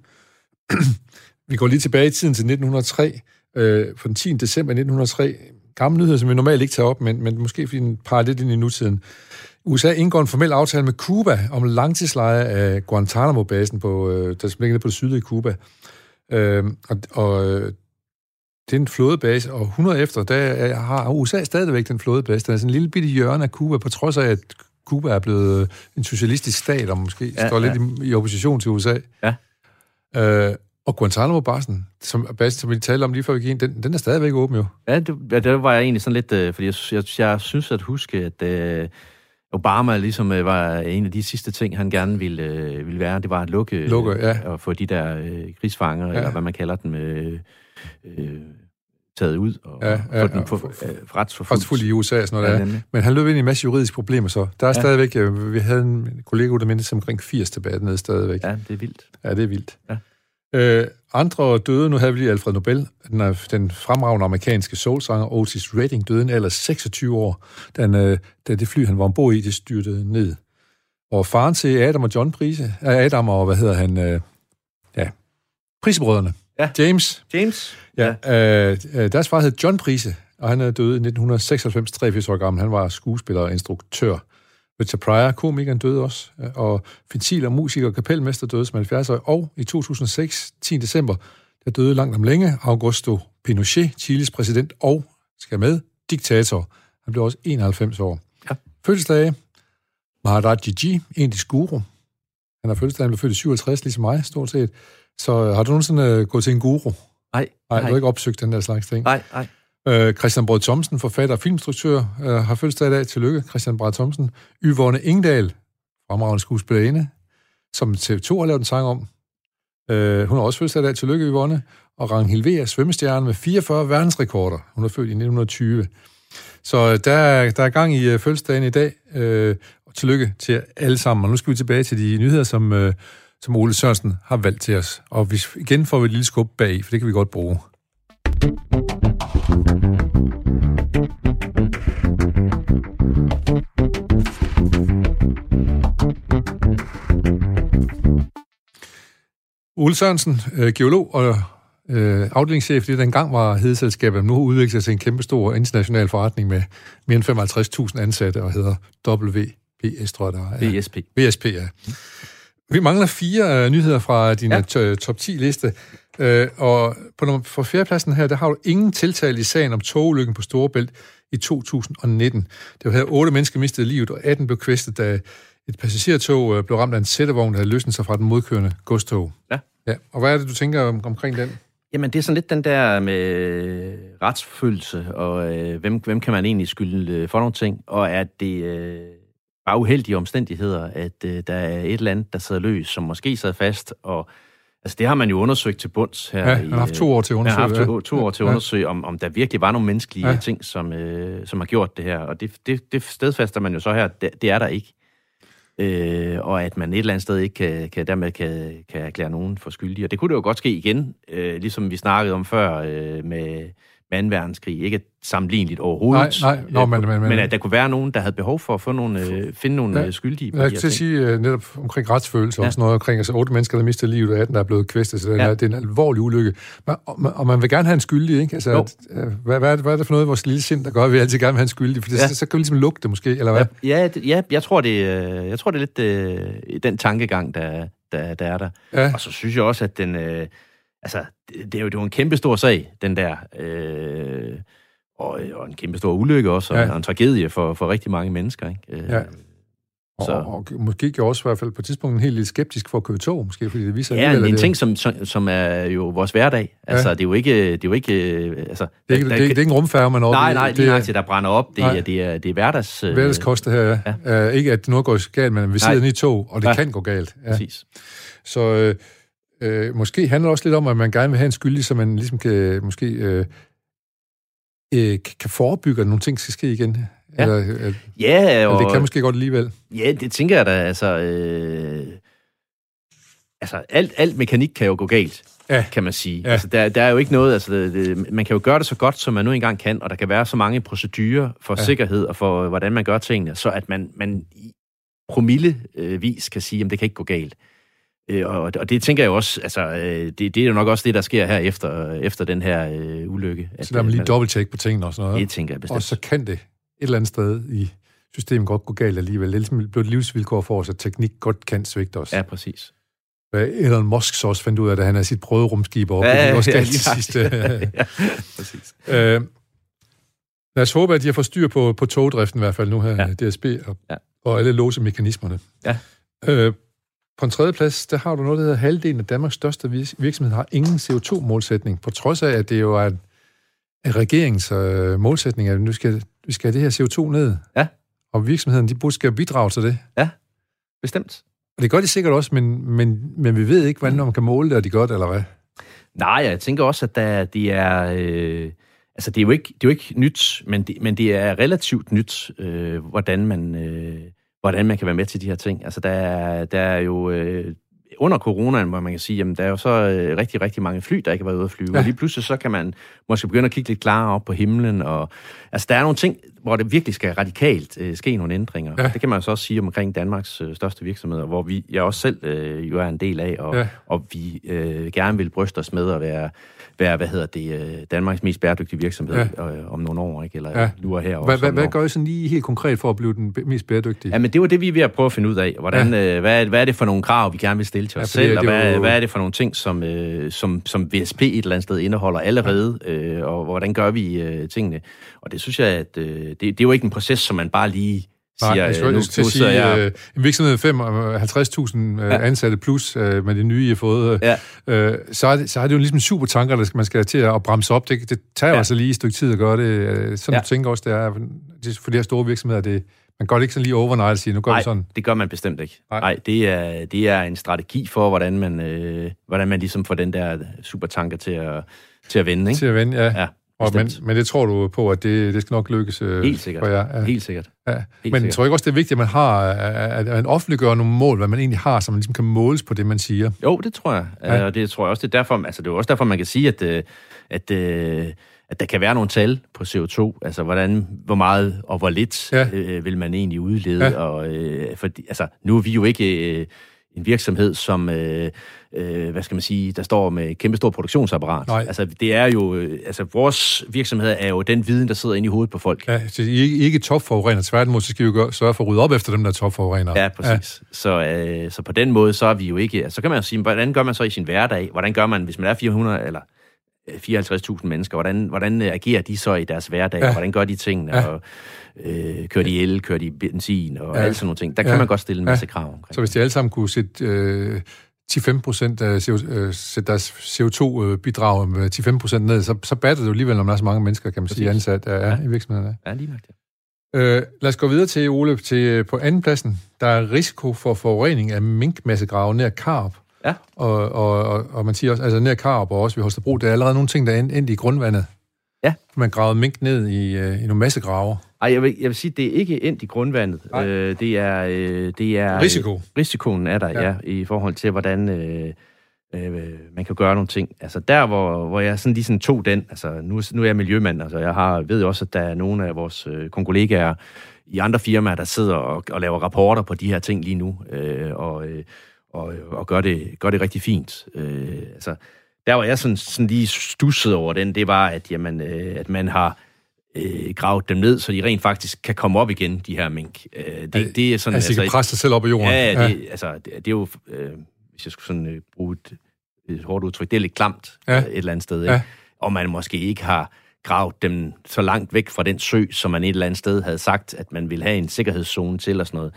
Vi går lige tilbage i tiden til 1903, øh, for den 10. december 1903. Gamle nyheder, som vi normalt ikke tager op, men, men måske fordi den peger lidt ind i nutiden. USA indgår en formel aftale med Cuba om langtidsleje af Guantanamo-basen, på, øh, der ligger på det sydlige Cuba. Øh, og, og øh, det er en flådebase, og 100 efter, der har USA stadigvæk den flådebase. Den er sådan en lille bitte hjørne af Cuba, på trods af, at Cuba er blevet en socialistisk stat, og måske ja, står ja. lidt i, i opposition til USA. Ja. Øh, og Guantanamo-basen, som, som vi talte om lige før vi gik ind, den, den er stadigvæk åben jo. Ja, det, ja, det var jeg egentlig sådan lidt, øh, fordi jeg, jeg, jeg synes at huske, at øh, Obama ligesom øh, var en af de sidste ting, han gerne ville, øh, ville være. Det var at lukke, lukke ja. og få de der øh, krigsfanger, ja. eller hvad man kalder dem, øh, øh, taget ud og ja, ja, få den for, for, øh, retsforfulgt. Retsforfulgt i USA og sådan noget ja, der. Men han løb ind i en masse juridiske problemer så. Der er ja. stadigvæk, øh, vi havde en kollega, der mindtes omkring 80 tilbage nede stadigvæk. Ja, det er vildt. Ja, det er vildt. Ja. Øh, andre døde, nu havde vi lige Alfred Nobel, den, den fremragende amerikanske soulsanger Otis Redding døde en alder 26 år, da, øh, da det fly, han var ombord i, det styrtede ned. Og faren til Adam og John Prise, Adam og, hvad hedder han, øh, ja, Prisebrødrene, ja. James. James. Ja, ja. Øh, øh, deres far hed John Prise, og han er død i 1996, 83 år gammel. Han var skuespiller og instruktør. Richard Pryor, komikeren, døde også, og Fintil og musiker og kapelmester døde som 70 år, og i 2006, 10. december, der døde langt om længe Augusto Pinochet, Chiles præsident og, skal med, diktator. Han blev også 91 år. Ja. Fødselsdage, Maharaj Ji, indisk guru. Han har fødselsdag, han blev født i 57, ligesom mig, stort set. Så har du nogensinde gået til en guru? Nej. Nej, du har ikke opsøgt den der slags ting? Nej, nej. Øh, Christian Brød Thomsen, forfatter og filmstruktør, øh, har fødselsdag i dag. Tillykke, Christian Brød Thomsen. Yvonne Ingdal, fremragende skuespillerinde, som TV2 har lavet en sang om. Øh, hun har også fødselsdag i dag. Tillykke, Yvonne. Og Ranghild V. er svømmestjerne med 44 verdensrekorder. Hun er født i 1920. Så øh, der, der er gang i øh, fødselsdagen i dag. Øh, og tillykke til alle sammen. Og nu skal vi tilbage til de nyheder, som, øh, som Ole Sørensen har valgt til os. Og vi, igen får vi et lille skub bag, for det kan vi godt bruge. Ole Sørensen, øh, geolog og øh, afdelingschef, det dengang var hedeselskabet, nu har udviklet sig til en kæmpe stor international forretning med mere end 55.000 ansatte og hedder WBS, tror jeg der er. BSP. BSP, ja. Vi mangler fire uh, nyheder fra din ja. top 10-liste. Uh, og på nummer, for fjerdepladsen her, der har du ingen tiltale i sagen om togulykken på Storebælt i 2019. Det var her otte mennesker mistede livet, og 18 blev kvæstet, da et passagertog uh, blev ramt af en sættevogn, der havde løsnet sig fra den modkørende godstog. Ja. ja. Og hvad er det, du tænker om, omkring den? Jamen, det er sådan lidt den der med retsforfølgelse, og øh, hvem, hvem kan man egentlig skylde for nogle ting, og at det... Øh bare uheldige omstændigheder, at øh, der er et eller andet, der sidder løs, som måske sidder fast, og altså, det har man jo undersøgt til bunds her. Ja, han har haft to år til at undersøge. Han har haft to, to år til at undersøge, om, om der virkelig var nogle menneskelige ja. ting, som, øh, som har gjort det her, og det, det, det stedfaster man jo så her, det, det er der ikke. Øh, og at man et eller andet sted ikke kan, kan, dermed kan, kan erklære nogen for skyldig. Og det kunne det jo godt ske igen, øh, ligesom vi snakkede om før øh, med med 2. verdenskrig. Ikke sammenligneligt overhovedet. Nej, nej. Nå, men, men, men, men at der kunne være nogen, der havde behov for at få nogle, øh, finde nogle ja, skyldige på Jeg kan sige uh, netop omkring retsfølelse ja. og sådan noget, omkring altså, otte mennesker, der mistede livet, og 18, der er blevet kvæstet, så det, ja. er, det er en alvorlig ulykke. Men, og, og, man vil gerne have en skyldig, ikke? Altså, at, uh, hvad, hvad, er det, hvad er det for noget vores lille sind, der gør, at vi altid gerne vil have en skyldig? For det, ja. så, så kan vi ligesom lugte det måske, eller hvad? Ja, ja, det, ja jeg, tror, det, jeg tror, det er lidt uh, den tankegang, der, der, der er der. Ja. Og så synes jeg også, at den... Uh, altså, det, det, er jo, det er jo en kæmpe stor sag, den der... Øh, og, og en kæmpe stor ulykke også, og, ja. og en tragedie for, for rigtig mange mennesker. Ikke? Øh, ja. Så. Og, og, måske gjorde også i hvert fald på et tidspunkt en helt lidt skeptisk for at køre tog, måske, fordi det viser... Ja, en, en det... ting, som, som, som er jo vores hverdag. Altså, ja. det er jo ikke... Det er jo ikke altså, det, er ikke, der, det, er, det er ikke en rumfærge, man Nej, nej, det, er, der brænder op. Det, er, det, er, det er hverdags... Øh, Hverdagskost, her, ja. ja. Uh, ikke at noget går galt, men vi sidder i tog, og det ja. kan gå galt. Ja. Præcis. Så... Øh, øh, måske handler det også lidt om, at man gerne vil have en skyldig, så man ligesom kan måske øh, øh, kan forebygge, at nogle ting skal ske igen? Ja, eller, eller, ja og, eller det kan måske godt alligevel. Ja, det tænker jeg da. Altså, øh, altså alt, alt mekanik kan jo gå galt, ja. kan man sige. Ja. Altså, der, der er jo ikke noget, altså, det, det, man kan jo gøre det så godt, som man nu engang kan, og der kan være så mange procedurer for ja. sikkerhed og for, hvordan man gør tingene, så at man, man promillevis kan sige, at det kan ikke gå galt. Øh, og, og det tænker jeg også, altså, øh, det, det er jo nok også det, der sker her efter, efter den her øh, ulykke. Så der er man lige dobbelt på tingene og sådan noget? Det tænker jeg bestemt. Og så kan det et eller andet sted i systemet godt gå galt alligevel. Det er ligesom blevet et livsvilkår for os, at teknik godt kan svigte os. Ja, præcis. Hvad Elon Musk så også fandt ud af, da han havde sit prøverumskib op. Ja, det også ja, til sidst. ja, præcis. Øh, lad os håbe, at de har fået styr på, på togdriften i hvert fald nu her, ja. DSB, og, ja. og alle låsemekanismerne. Ja. Øh, på en tredje plads, der har du noget, der hedder halvdelen af Danmarks største virksomhed har ingen CO2-målsætning, på trods af, at det jo er en, en regeringens øh, målsætning, at nu skal, vi skal have det her CO2 ned. Ja. Og virksomheden, de burde skal bidrage til det. Ja, bestemt. Og det gør de sikkert også, men, men, men vi ved ikke, hvordan man kan måle det, og de gør det, eller hvad? Nej, jeg tænker også, at der, de er... Øh, altså, det er, jo ikke, det er jo ikke nyt, men det, men det er relativt nyt, øh, hvordan man... Øh, hvordan man kan være med til de her ting. Altså, der er, der er jo... Øh, under coronaen, hvor man kan sige, jamen, der er jo så øh, rigtig, rigtig mange fly, der ikke har været ude at flyve. Ja. Og lige pludselig så kan man måske begynde at kigge lidt klarere op på himlen. Og, altså, der er nogle ting, hvor det virkelig skal radikalt øh, ske nogle ændringer. Ja. Det kan man så også sige omkring Danmarks øh, største virksomheder, hvor vi, jeg også selv øh, jo er en del af, og, ja. og vi øh, gerne vil bryste os med at være være, hvad hedder det, øh, Danmarks mest bæredygtige virksomhed ja. øh, om nogle år, ikke? Eller ja. nu og her. Hvad, hvad, hvad gør I sådan lige helt konkret for at blive den mest bæredygtige? Ja, men det var det, vi er ved at prøve at finde ud af. Hvordan, ja. øh, hvad, hvad er det for nogle krav, vi gerne vil stille til os ja, selv, og hvad, jo... hvad er det for nogle ting, som, øh, som, som VSP et eller andet sted indeholder allerede, ja. øh, og hvordan gør vi øh, tingene? Og det synes jeg, at øh, det, det er jo ikke en proces, som man bare lige siger, Nej, jeg skulle nu, til nu sige, jeg... Øh, en virksomhed 50.000 øh, ja. ansatte plus øh, med det nye, I har fået, ja. øh, så, er det, så er det jo ligesom super tanker, der skal, man skal til at bremse op. Det, det tager ja. altså lige et stykke tid at gøre det. Sådan ja. du tænker også, det er for de her store virksomheder, det, man gør det ikke sådan lige overnight og siger, nu gør Nej, vi sådan. det gør man bestemt ikke. Nej, Nej det, er, det er en strategi for, hvordan man, øh, hvordan man ligesom får den der supertanker til at, til at vende. Ikke? Til at vende, ja. ja. Og, men, men det tror du på, at det, det skal nok lykkes øh, Helt sikkert. for jer? Ja. Helt sikkert. Ja. Helt men sikkert. tror ikke også, det er vigtigt, at man har, at man offentliggør nogle mål, hvad man egentlig har, så man ligesom kan måles på det, man siger? Jo, det tror jeg. Ja. Og det tror jeg også, det er derfor, altså det er også derfor, man kan sige, at, øh, at, at, øh, at der kan være nogle tal på CO2, altså hvordan, hvor meget og hvor lidt ja. øh, vil man egentlig udlede. Ja. Og, øh, for, altså, nu er vi jo ikke... Øh, en virksomhed, som, øh, øh, hvad skal man sige, der står med et kæmpe stort produktionsapparat. Nej. Altså, det er jo, øh, altså, vores virksomhed er jo den viden, der sidder inde i hovedet på folk. Ja, så I ikke, ikke topforurener, tværtimod, så skal vi jo sørge for at rydde op efter dem, der er topforurener. Ja, præcis. Ja. Så, øh, så på den måde, så er vi jo ikke, altså, så kan man jo sige, hvordan gør man så i sin hverdag? Hvordan gør man, hvis man er 400, eller 54.000 mennesker, hvordan, hvordan agerer de så i deres hverdag? Ja. Hvordan gør de tingene? Ja. Og, øh, kører de el, kører de benzin og ja. alle sådan nogle ting. Der kan ja. man godt stille en masse ja. krav omkring. Så hvis de alle sammen kunne sætte øh, 10-15 procent af CO, øh, deres CO2-bidrag med 10-15 procent ned, så, så batter det jo alligevel, når der er så mange mennesker, kan man Præcis. sige, ansat ja, ja. i virksomhederne. Ja, lige nok det. Øh, lad os gå videre til, Ole, til, øh, på anden pladsen. Der er risiko for forurening af minkmassegrave nær Karp. Ja. Og, og, og, og man siger også, altså nær Karp og også ved Holstebro, der er allerede nogle ting, der er endt i grundvandet. Ja. Man gravede mink ned i, øh, i nogle massegrave. Ej, jeg vil, jeg vil sige, det er ikke endt i grundvandet. Øh, det er... Øh, det er Risiko. Øh, risikoen er der, ja. ja, i forhold til, hvordan... Øh, øh, man kan gøre nogle ting. Altså der, hvor, hvor jeg sådan lige sådan tog den, altså nu, nu er jeg miljømand, altså jeg har, ved også, at der er nogle af vores øh, kollegaer i andre firmaer, der sidder og, og laver rapporter på de her ting lige nu, øh, og, øh, og, og gør, det, gør det rigtig fint. Øh, altså, der var jeg sådan, sådan lige stusset over den, det var, at, jamen, øh, at man har øh, gravet dem ned, så de rent faktisk kan komme op igen, de her mink. Øh, det, det er sådan, altså, altså, de kan presse sig selv op i jorden? Ja, ja. Det, altså, det, det er jo, øh, hvis jeg skulle sådan øh, bruge et, et hårdt udtryk, det er lidt klamt ja. et eller andet sted. Ikke? Ja. Og man måske ikke har gravet dem så langt væk fra den sø, som man et eller andet sted havde sagt, at man ville have en sikkerhedszone til og sådan noget.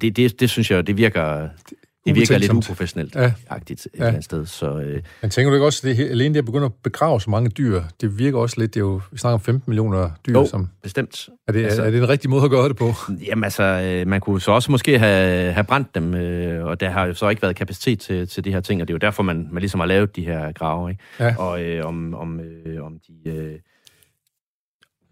Det, det, det synes jeg, det virker det virker lidt uprofessionelt ja. agtigt et ja. eller andet sted. Så, øh. Men tænker du ikke også, at det, alene det at begynde at begrave så mange dyr, det virker også lidt, det er jo, vi snakker om 15 millioner dyr. Jo, som, bestemt. Er det, altså, er det en rigtig måde at gøre det på? Jamen altså, øh, man kunne så også måske have, have brændt dem, øh, og der har jo så ikke været kapacitet til, til de her ting, og det er jo derfor, man, man ligesom har lavet de her grave. Ikke? Ja. Og øh, om, om, øh, om de... Øh,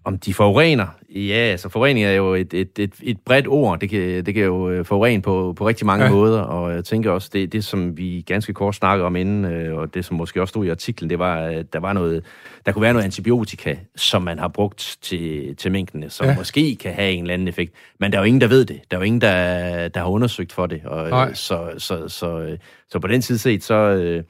om de forurener? Ja, altså forurening er jo et, et, et, et bredt ord. Det kan, det kan jo øh, forurene på, på rigtig mange ja. måder, og jeg tænker også, det, det som vi ganske kort snakkede om inden, øh, og det som måske også stod i artiklen, det var, at der var noget, der kunne være noget antibiotika, som man har brugt til, til minkene, som ja. måske kan have en eller anden effekt. Men der er jo ingen, der ved det. Der er jo ingen, der, der har undersøgt for det. Og, så, så, så, så på den side set, så...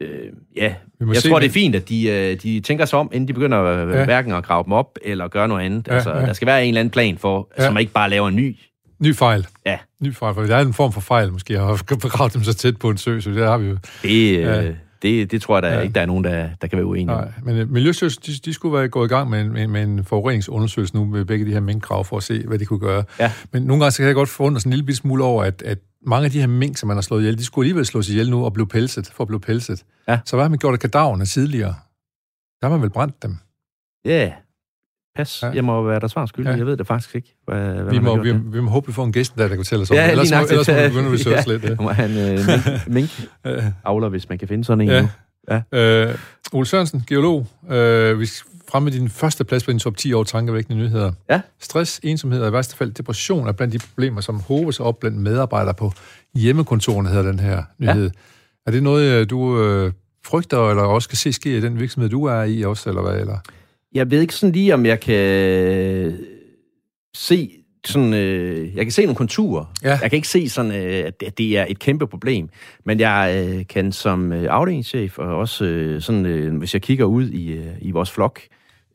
Øh, øh, ja, jeg se, tror, det er fint, at de, øh, de tænker sig om, inden de begynder øh, ja. hverken at grave dem op eller gøre noget andet. Ja, altså, ja. Der skal være en eller anden plan for, ja. så man ikke bare laver en ny. Ny fejl. Ja. Ny fejl, for der er en form for fejl, måske, at have begravet dem så tæt på en sø, så det har vi jo. Det, øh, ja. det, det tror jeg da ja. ikke, der er nogen, der, der kan være uenige Nej, men uh, Miljøstyrelsen, de, de skulle være gået i gang med en, med, med en forureningsundersøgelse nu med begge de her minkkrav for at se, hvad de kunne gøre. Ja. Men nogle gange så kan jeg godt forundre sådan en lille smule over, at, at mange af de her mink, som man har slået ihjel, de skulle alligevel slås ihjel nu og blive pelset, for at blive pelset. Ja. Så hvad har man gjort af kadaverne tidligere? Der har man vel brændt dem? Ja, yeah. pas. Ja. Jeg må være der svar skyld. Ja. Jeg ved det faktisk ikke, hvad, hvad vi, må, vi, vi må håbe, vi får en gæst der, der kan fortælle os om ja, det. Ellers, må, ellers må vi begynde at researche ja. lidt. Ja. må han øh, mink, mink avler, hvis man kan finde sådan en ja. nu. Ja. Øh, Ole Sørensen, geolog. Øh, vi frem med din første plads på din top 10 år tankevækkende nyheder. Ja. Stress, ensomhed og i værste fald depression er blandt de problemer, som håber sig op blandt medarbejdere på hjemmekontorene, hedder den her nyhed. Ja. Er det noget, øh, du øh, frygter, eller også kan se ske i den virksomhed, du er i også, eller hvad? Eller? Jeg ved ikke sådan lige, om jeg kan se sådan, øh, jeg kan se nogle konturer. Ja. Jeg kan ikke se sådan, øh, at det er et kæmpe problem. Men jeg øh, kan som øh, afdelingschef, og også øh, sådan, øh, hvis jeg kigger ud i, øh, i vores flok,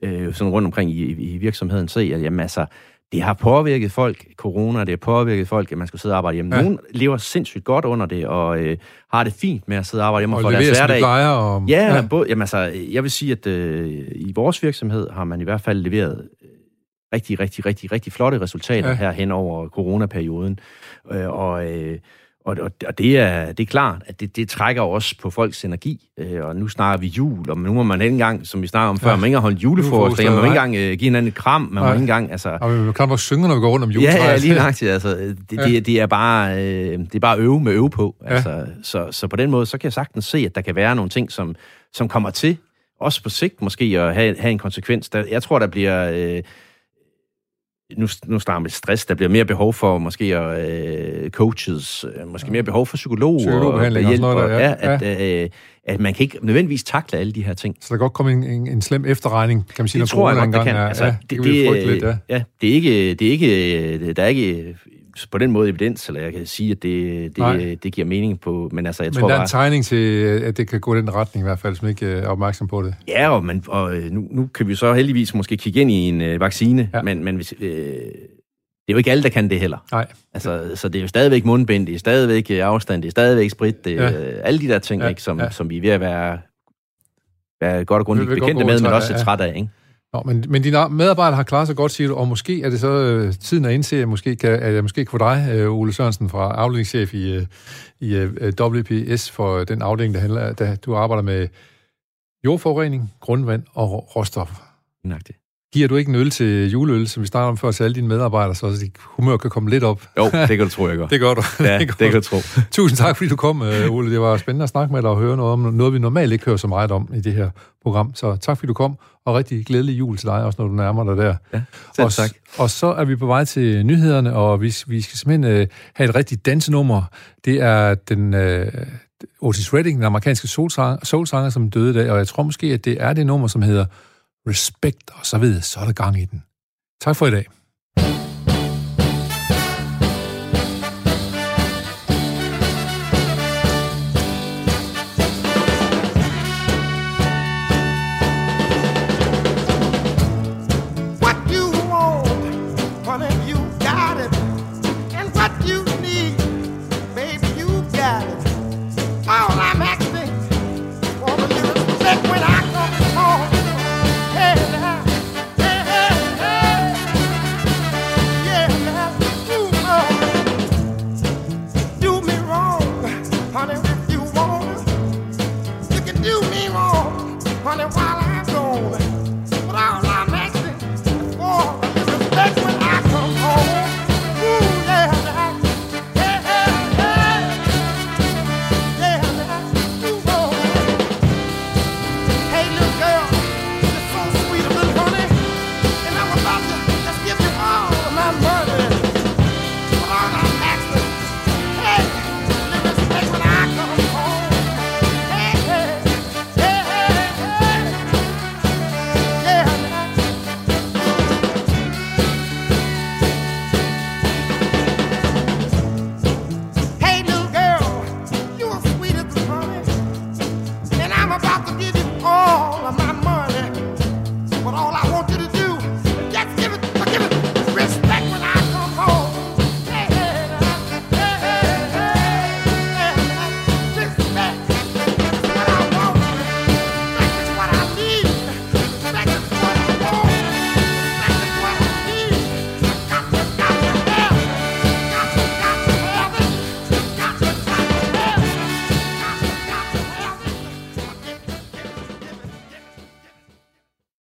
øh, sådan rundt omkring i, i virksomheden, se, at jamen, altså, det har påvirket folk, corona, det har påvirket folk, at man skal sidde og arbejde hjemme. Ja. Nogle lever sindssygt godt under det, og øh, har det fint med at sidde og arbejde hjemme og for deres hverdag. Plejer, og... Ja, ja. Både, jamen, altså, jeg vil sige, at øh, i vores virksomhed har man i hvert fald leveret rigtig, rigtig, rigtig, rigtig flotte resultater ja. her hen over coronaperioden. Øh, og, øh, og, og det, er, det er klart, at det, det trækker også på folks energi. Øh, og nu snakker vi jul, og nu må man ikke engang, som vi snakker om før, ja. man ikke holde juleforestillinger, man må ikke engang uh, give hinanden et kram, man Nej. må ikke engang... Altså, og man kan også synge, når vi går rundt om juletræet. Ja, ja, lige nøjagtigt. Altså, det, ja. det, det, er bare, øh, det er bare øve med øve på. Ja. Altså, så, så på den måde, så kan jeg sagtens se, at der kan være nogle ting, som, som kommer til, også på sigt måske, at have, have en konsekvens. Der, jeg tror, der bliver... Øh, nu, nu starter med stress, der bliver mere behov for måske uh, coaches, uh, måske mere behov for psykologer. Psykologbehandling og, hjælp, og sådan noget der, ja. ja at, uh, at man kan ikke nødvendigvis takle alle de her ting. Så der kan godt komme en, en, en slem efterregning, kan man sige, det tror jeg godt, der kan. Er, altså, ja, det, det, det, lidt, ja. ja. det er ikke, det er ikke, der er ikke på den måde evidens, eller jeg kan sige, at det, det, det giver mening på, men altså, jeg men tror der er en tegning til, at det kan gå i den retning i hvert fald, hvis man ikke er opmærksom på det. Ja, og, man, og øh, nu, nu kan vi så heldigvis måske kigge ind i en øh, vaccine, ja. men, men hvis, øh, det er jo ikke alle, der kan det heller. Nej. Altså, så det er jo stadigvæk mundbind, det er stadigvæk øh, afstand, det er stadigvæk sprit, det ja. alle de der ting, ja. ikke, som, ja. som vi er ved at være, være godt og grundigt bekendte med, men også ja. træt af, ikke? Nå, men, men dine medarbejdere har klaret sig godt, siger du, og måske er det så øh, tiden at indse, at, måske kan, at jeg måske kan få dig, øh, Ole Sørensen, fra afdelingschef i, øh, i øh, WPS for øh, den afdeling, der, handler, der du arbejder med jordforurening, grundvand og råstoffer. Nøjagtigt. Giver du ikke en øl til juleøl, som vi starter om før, til alle dine medarbejdere, så dit humør kan komme lidt op? Jo, det kan du tro, jeg gør. det gør du. Ja, det, det kan du tro. Tusind tak, fordi du kom, øh, Ole. Det var spændende at snakke med dig og høre noget om noget, vi normalt ikke hører så meget om i det her program. Så tak, fordi du kom, og rigtig glædelig jul til dig, også når du nærmer dig der. Ja, selv og, tak. Og så er vi på vej til nyhederne, og vi, vi skal simpelthen uh, have et rigtigt dansenummer. Det er den... Uh, Otis Redding, den amerikanske soulsanger, soulsanger, som døde i dag, og jeg tror måske, at det er det nummer, som hedder respekt og så videre, så er der gang i den. Tak for i dag.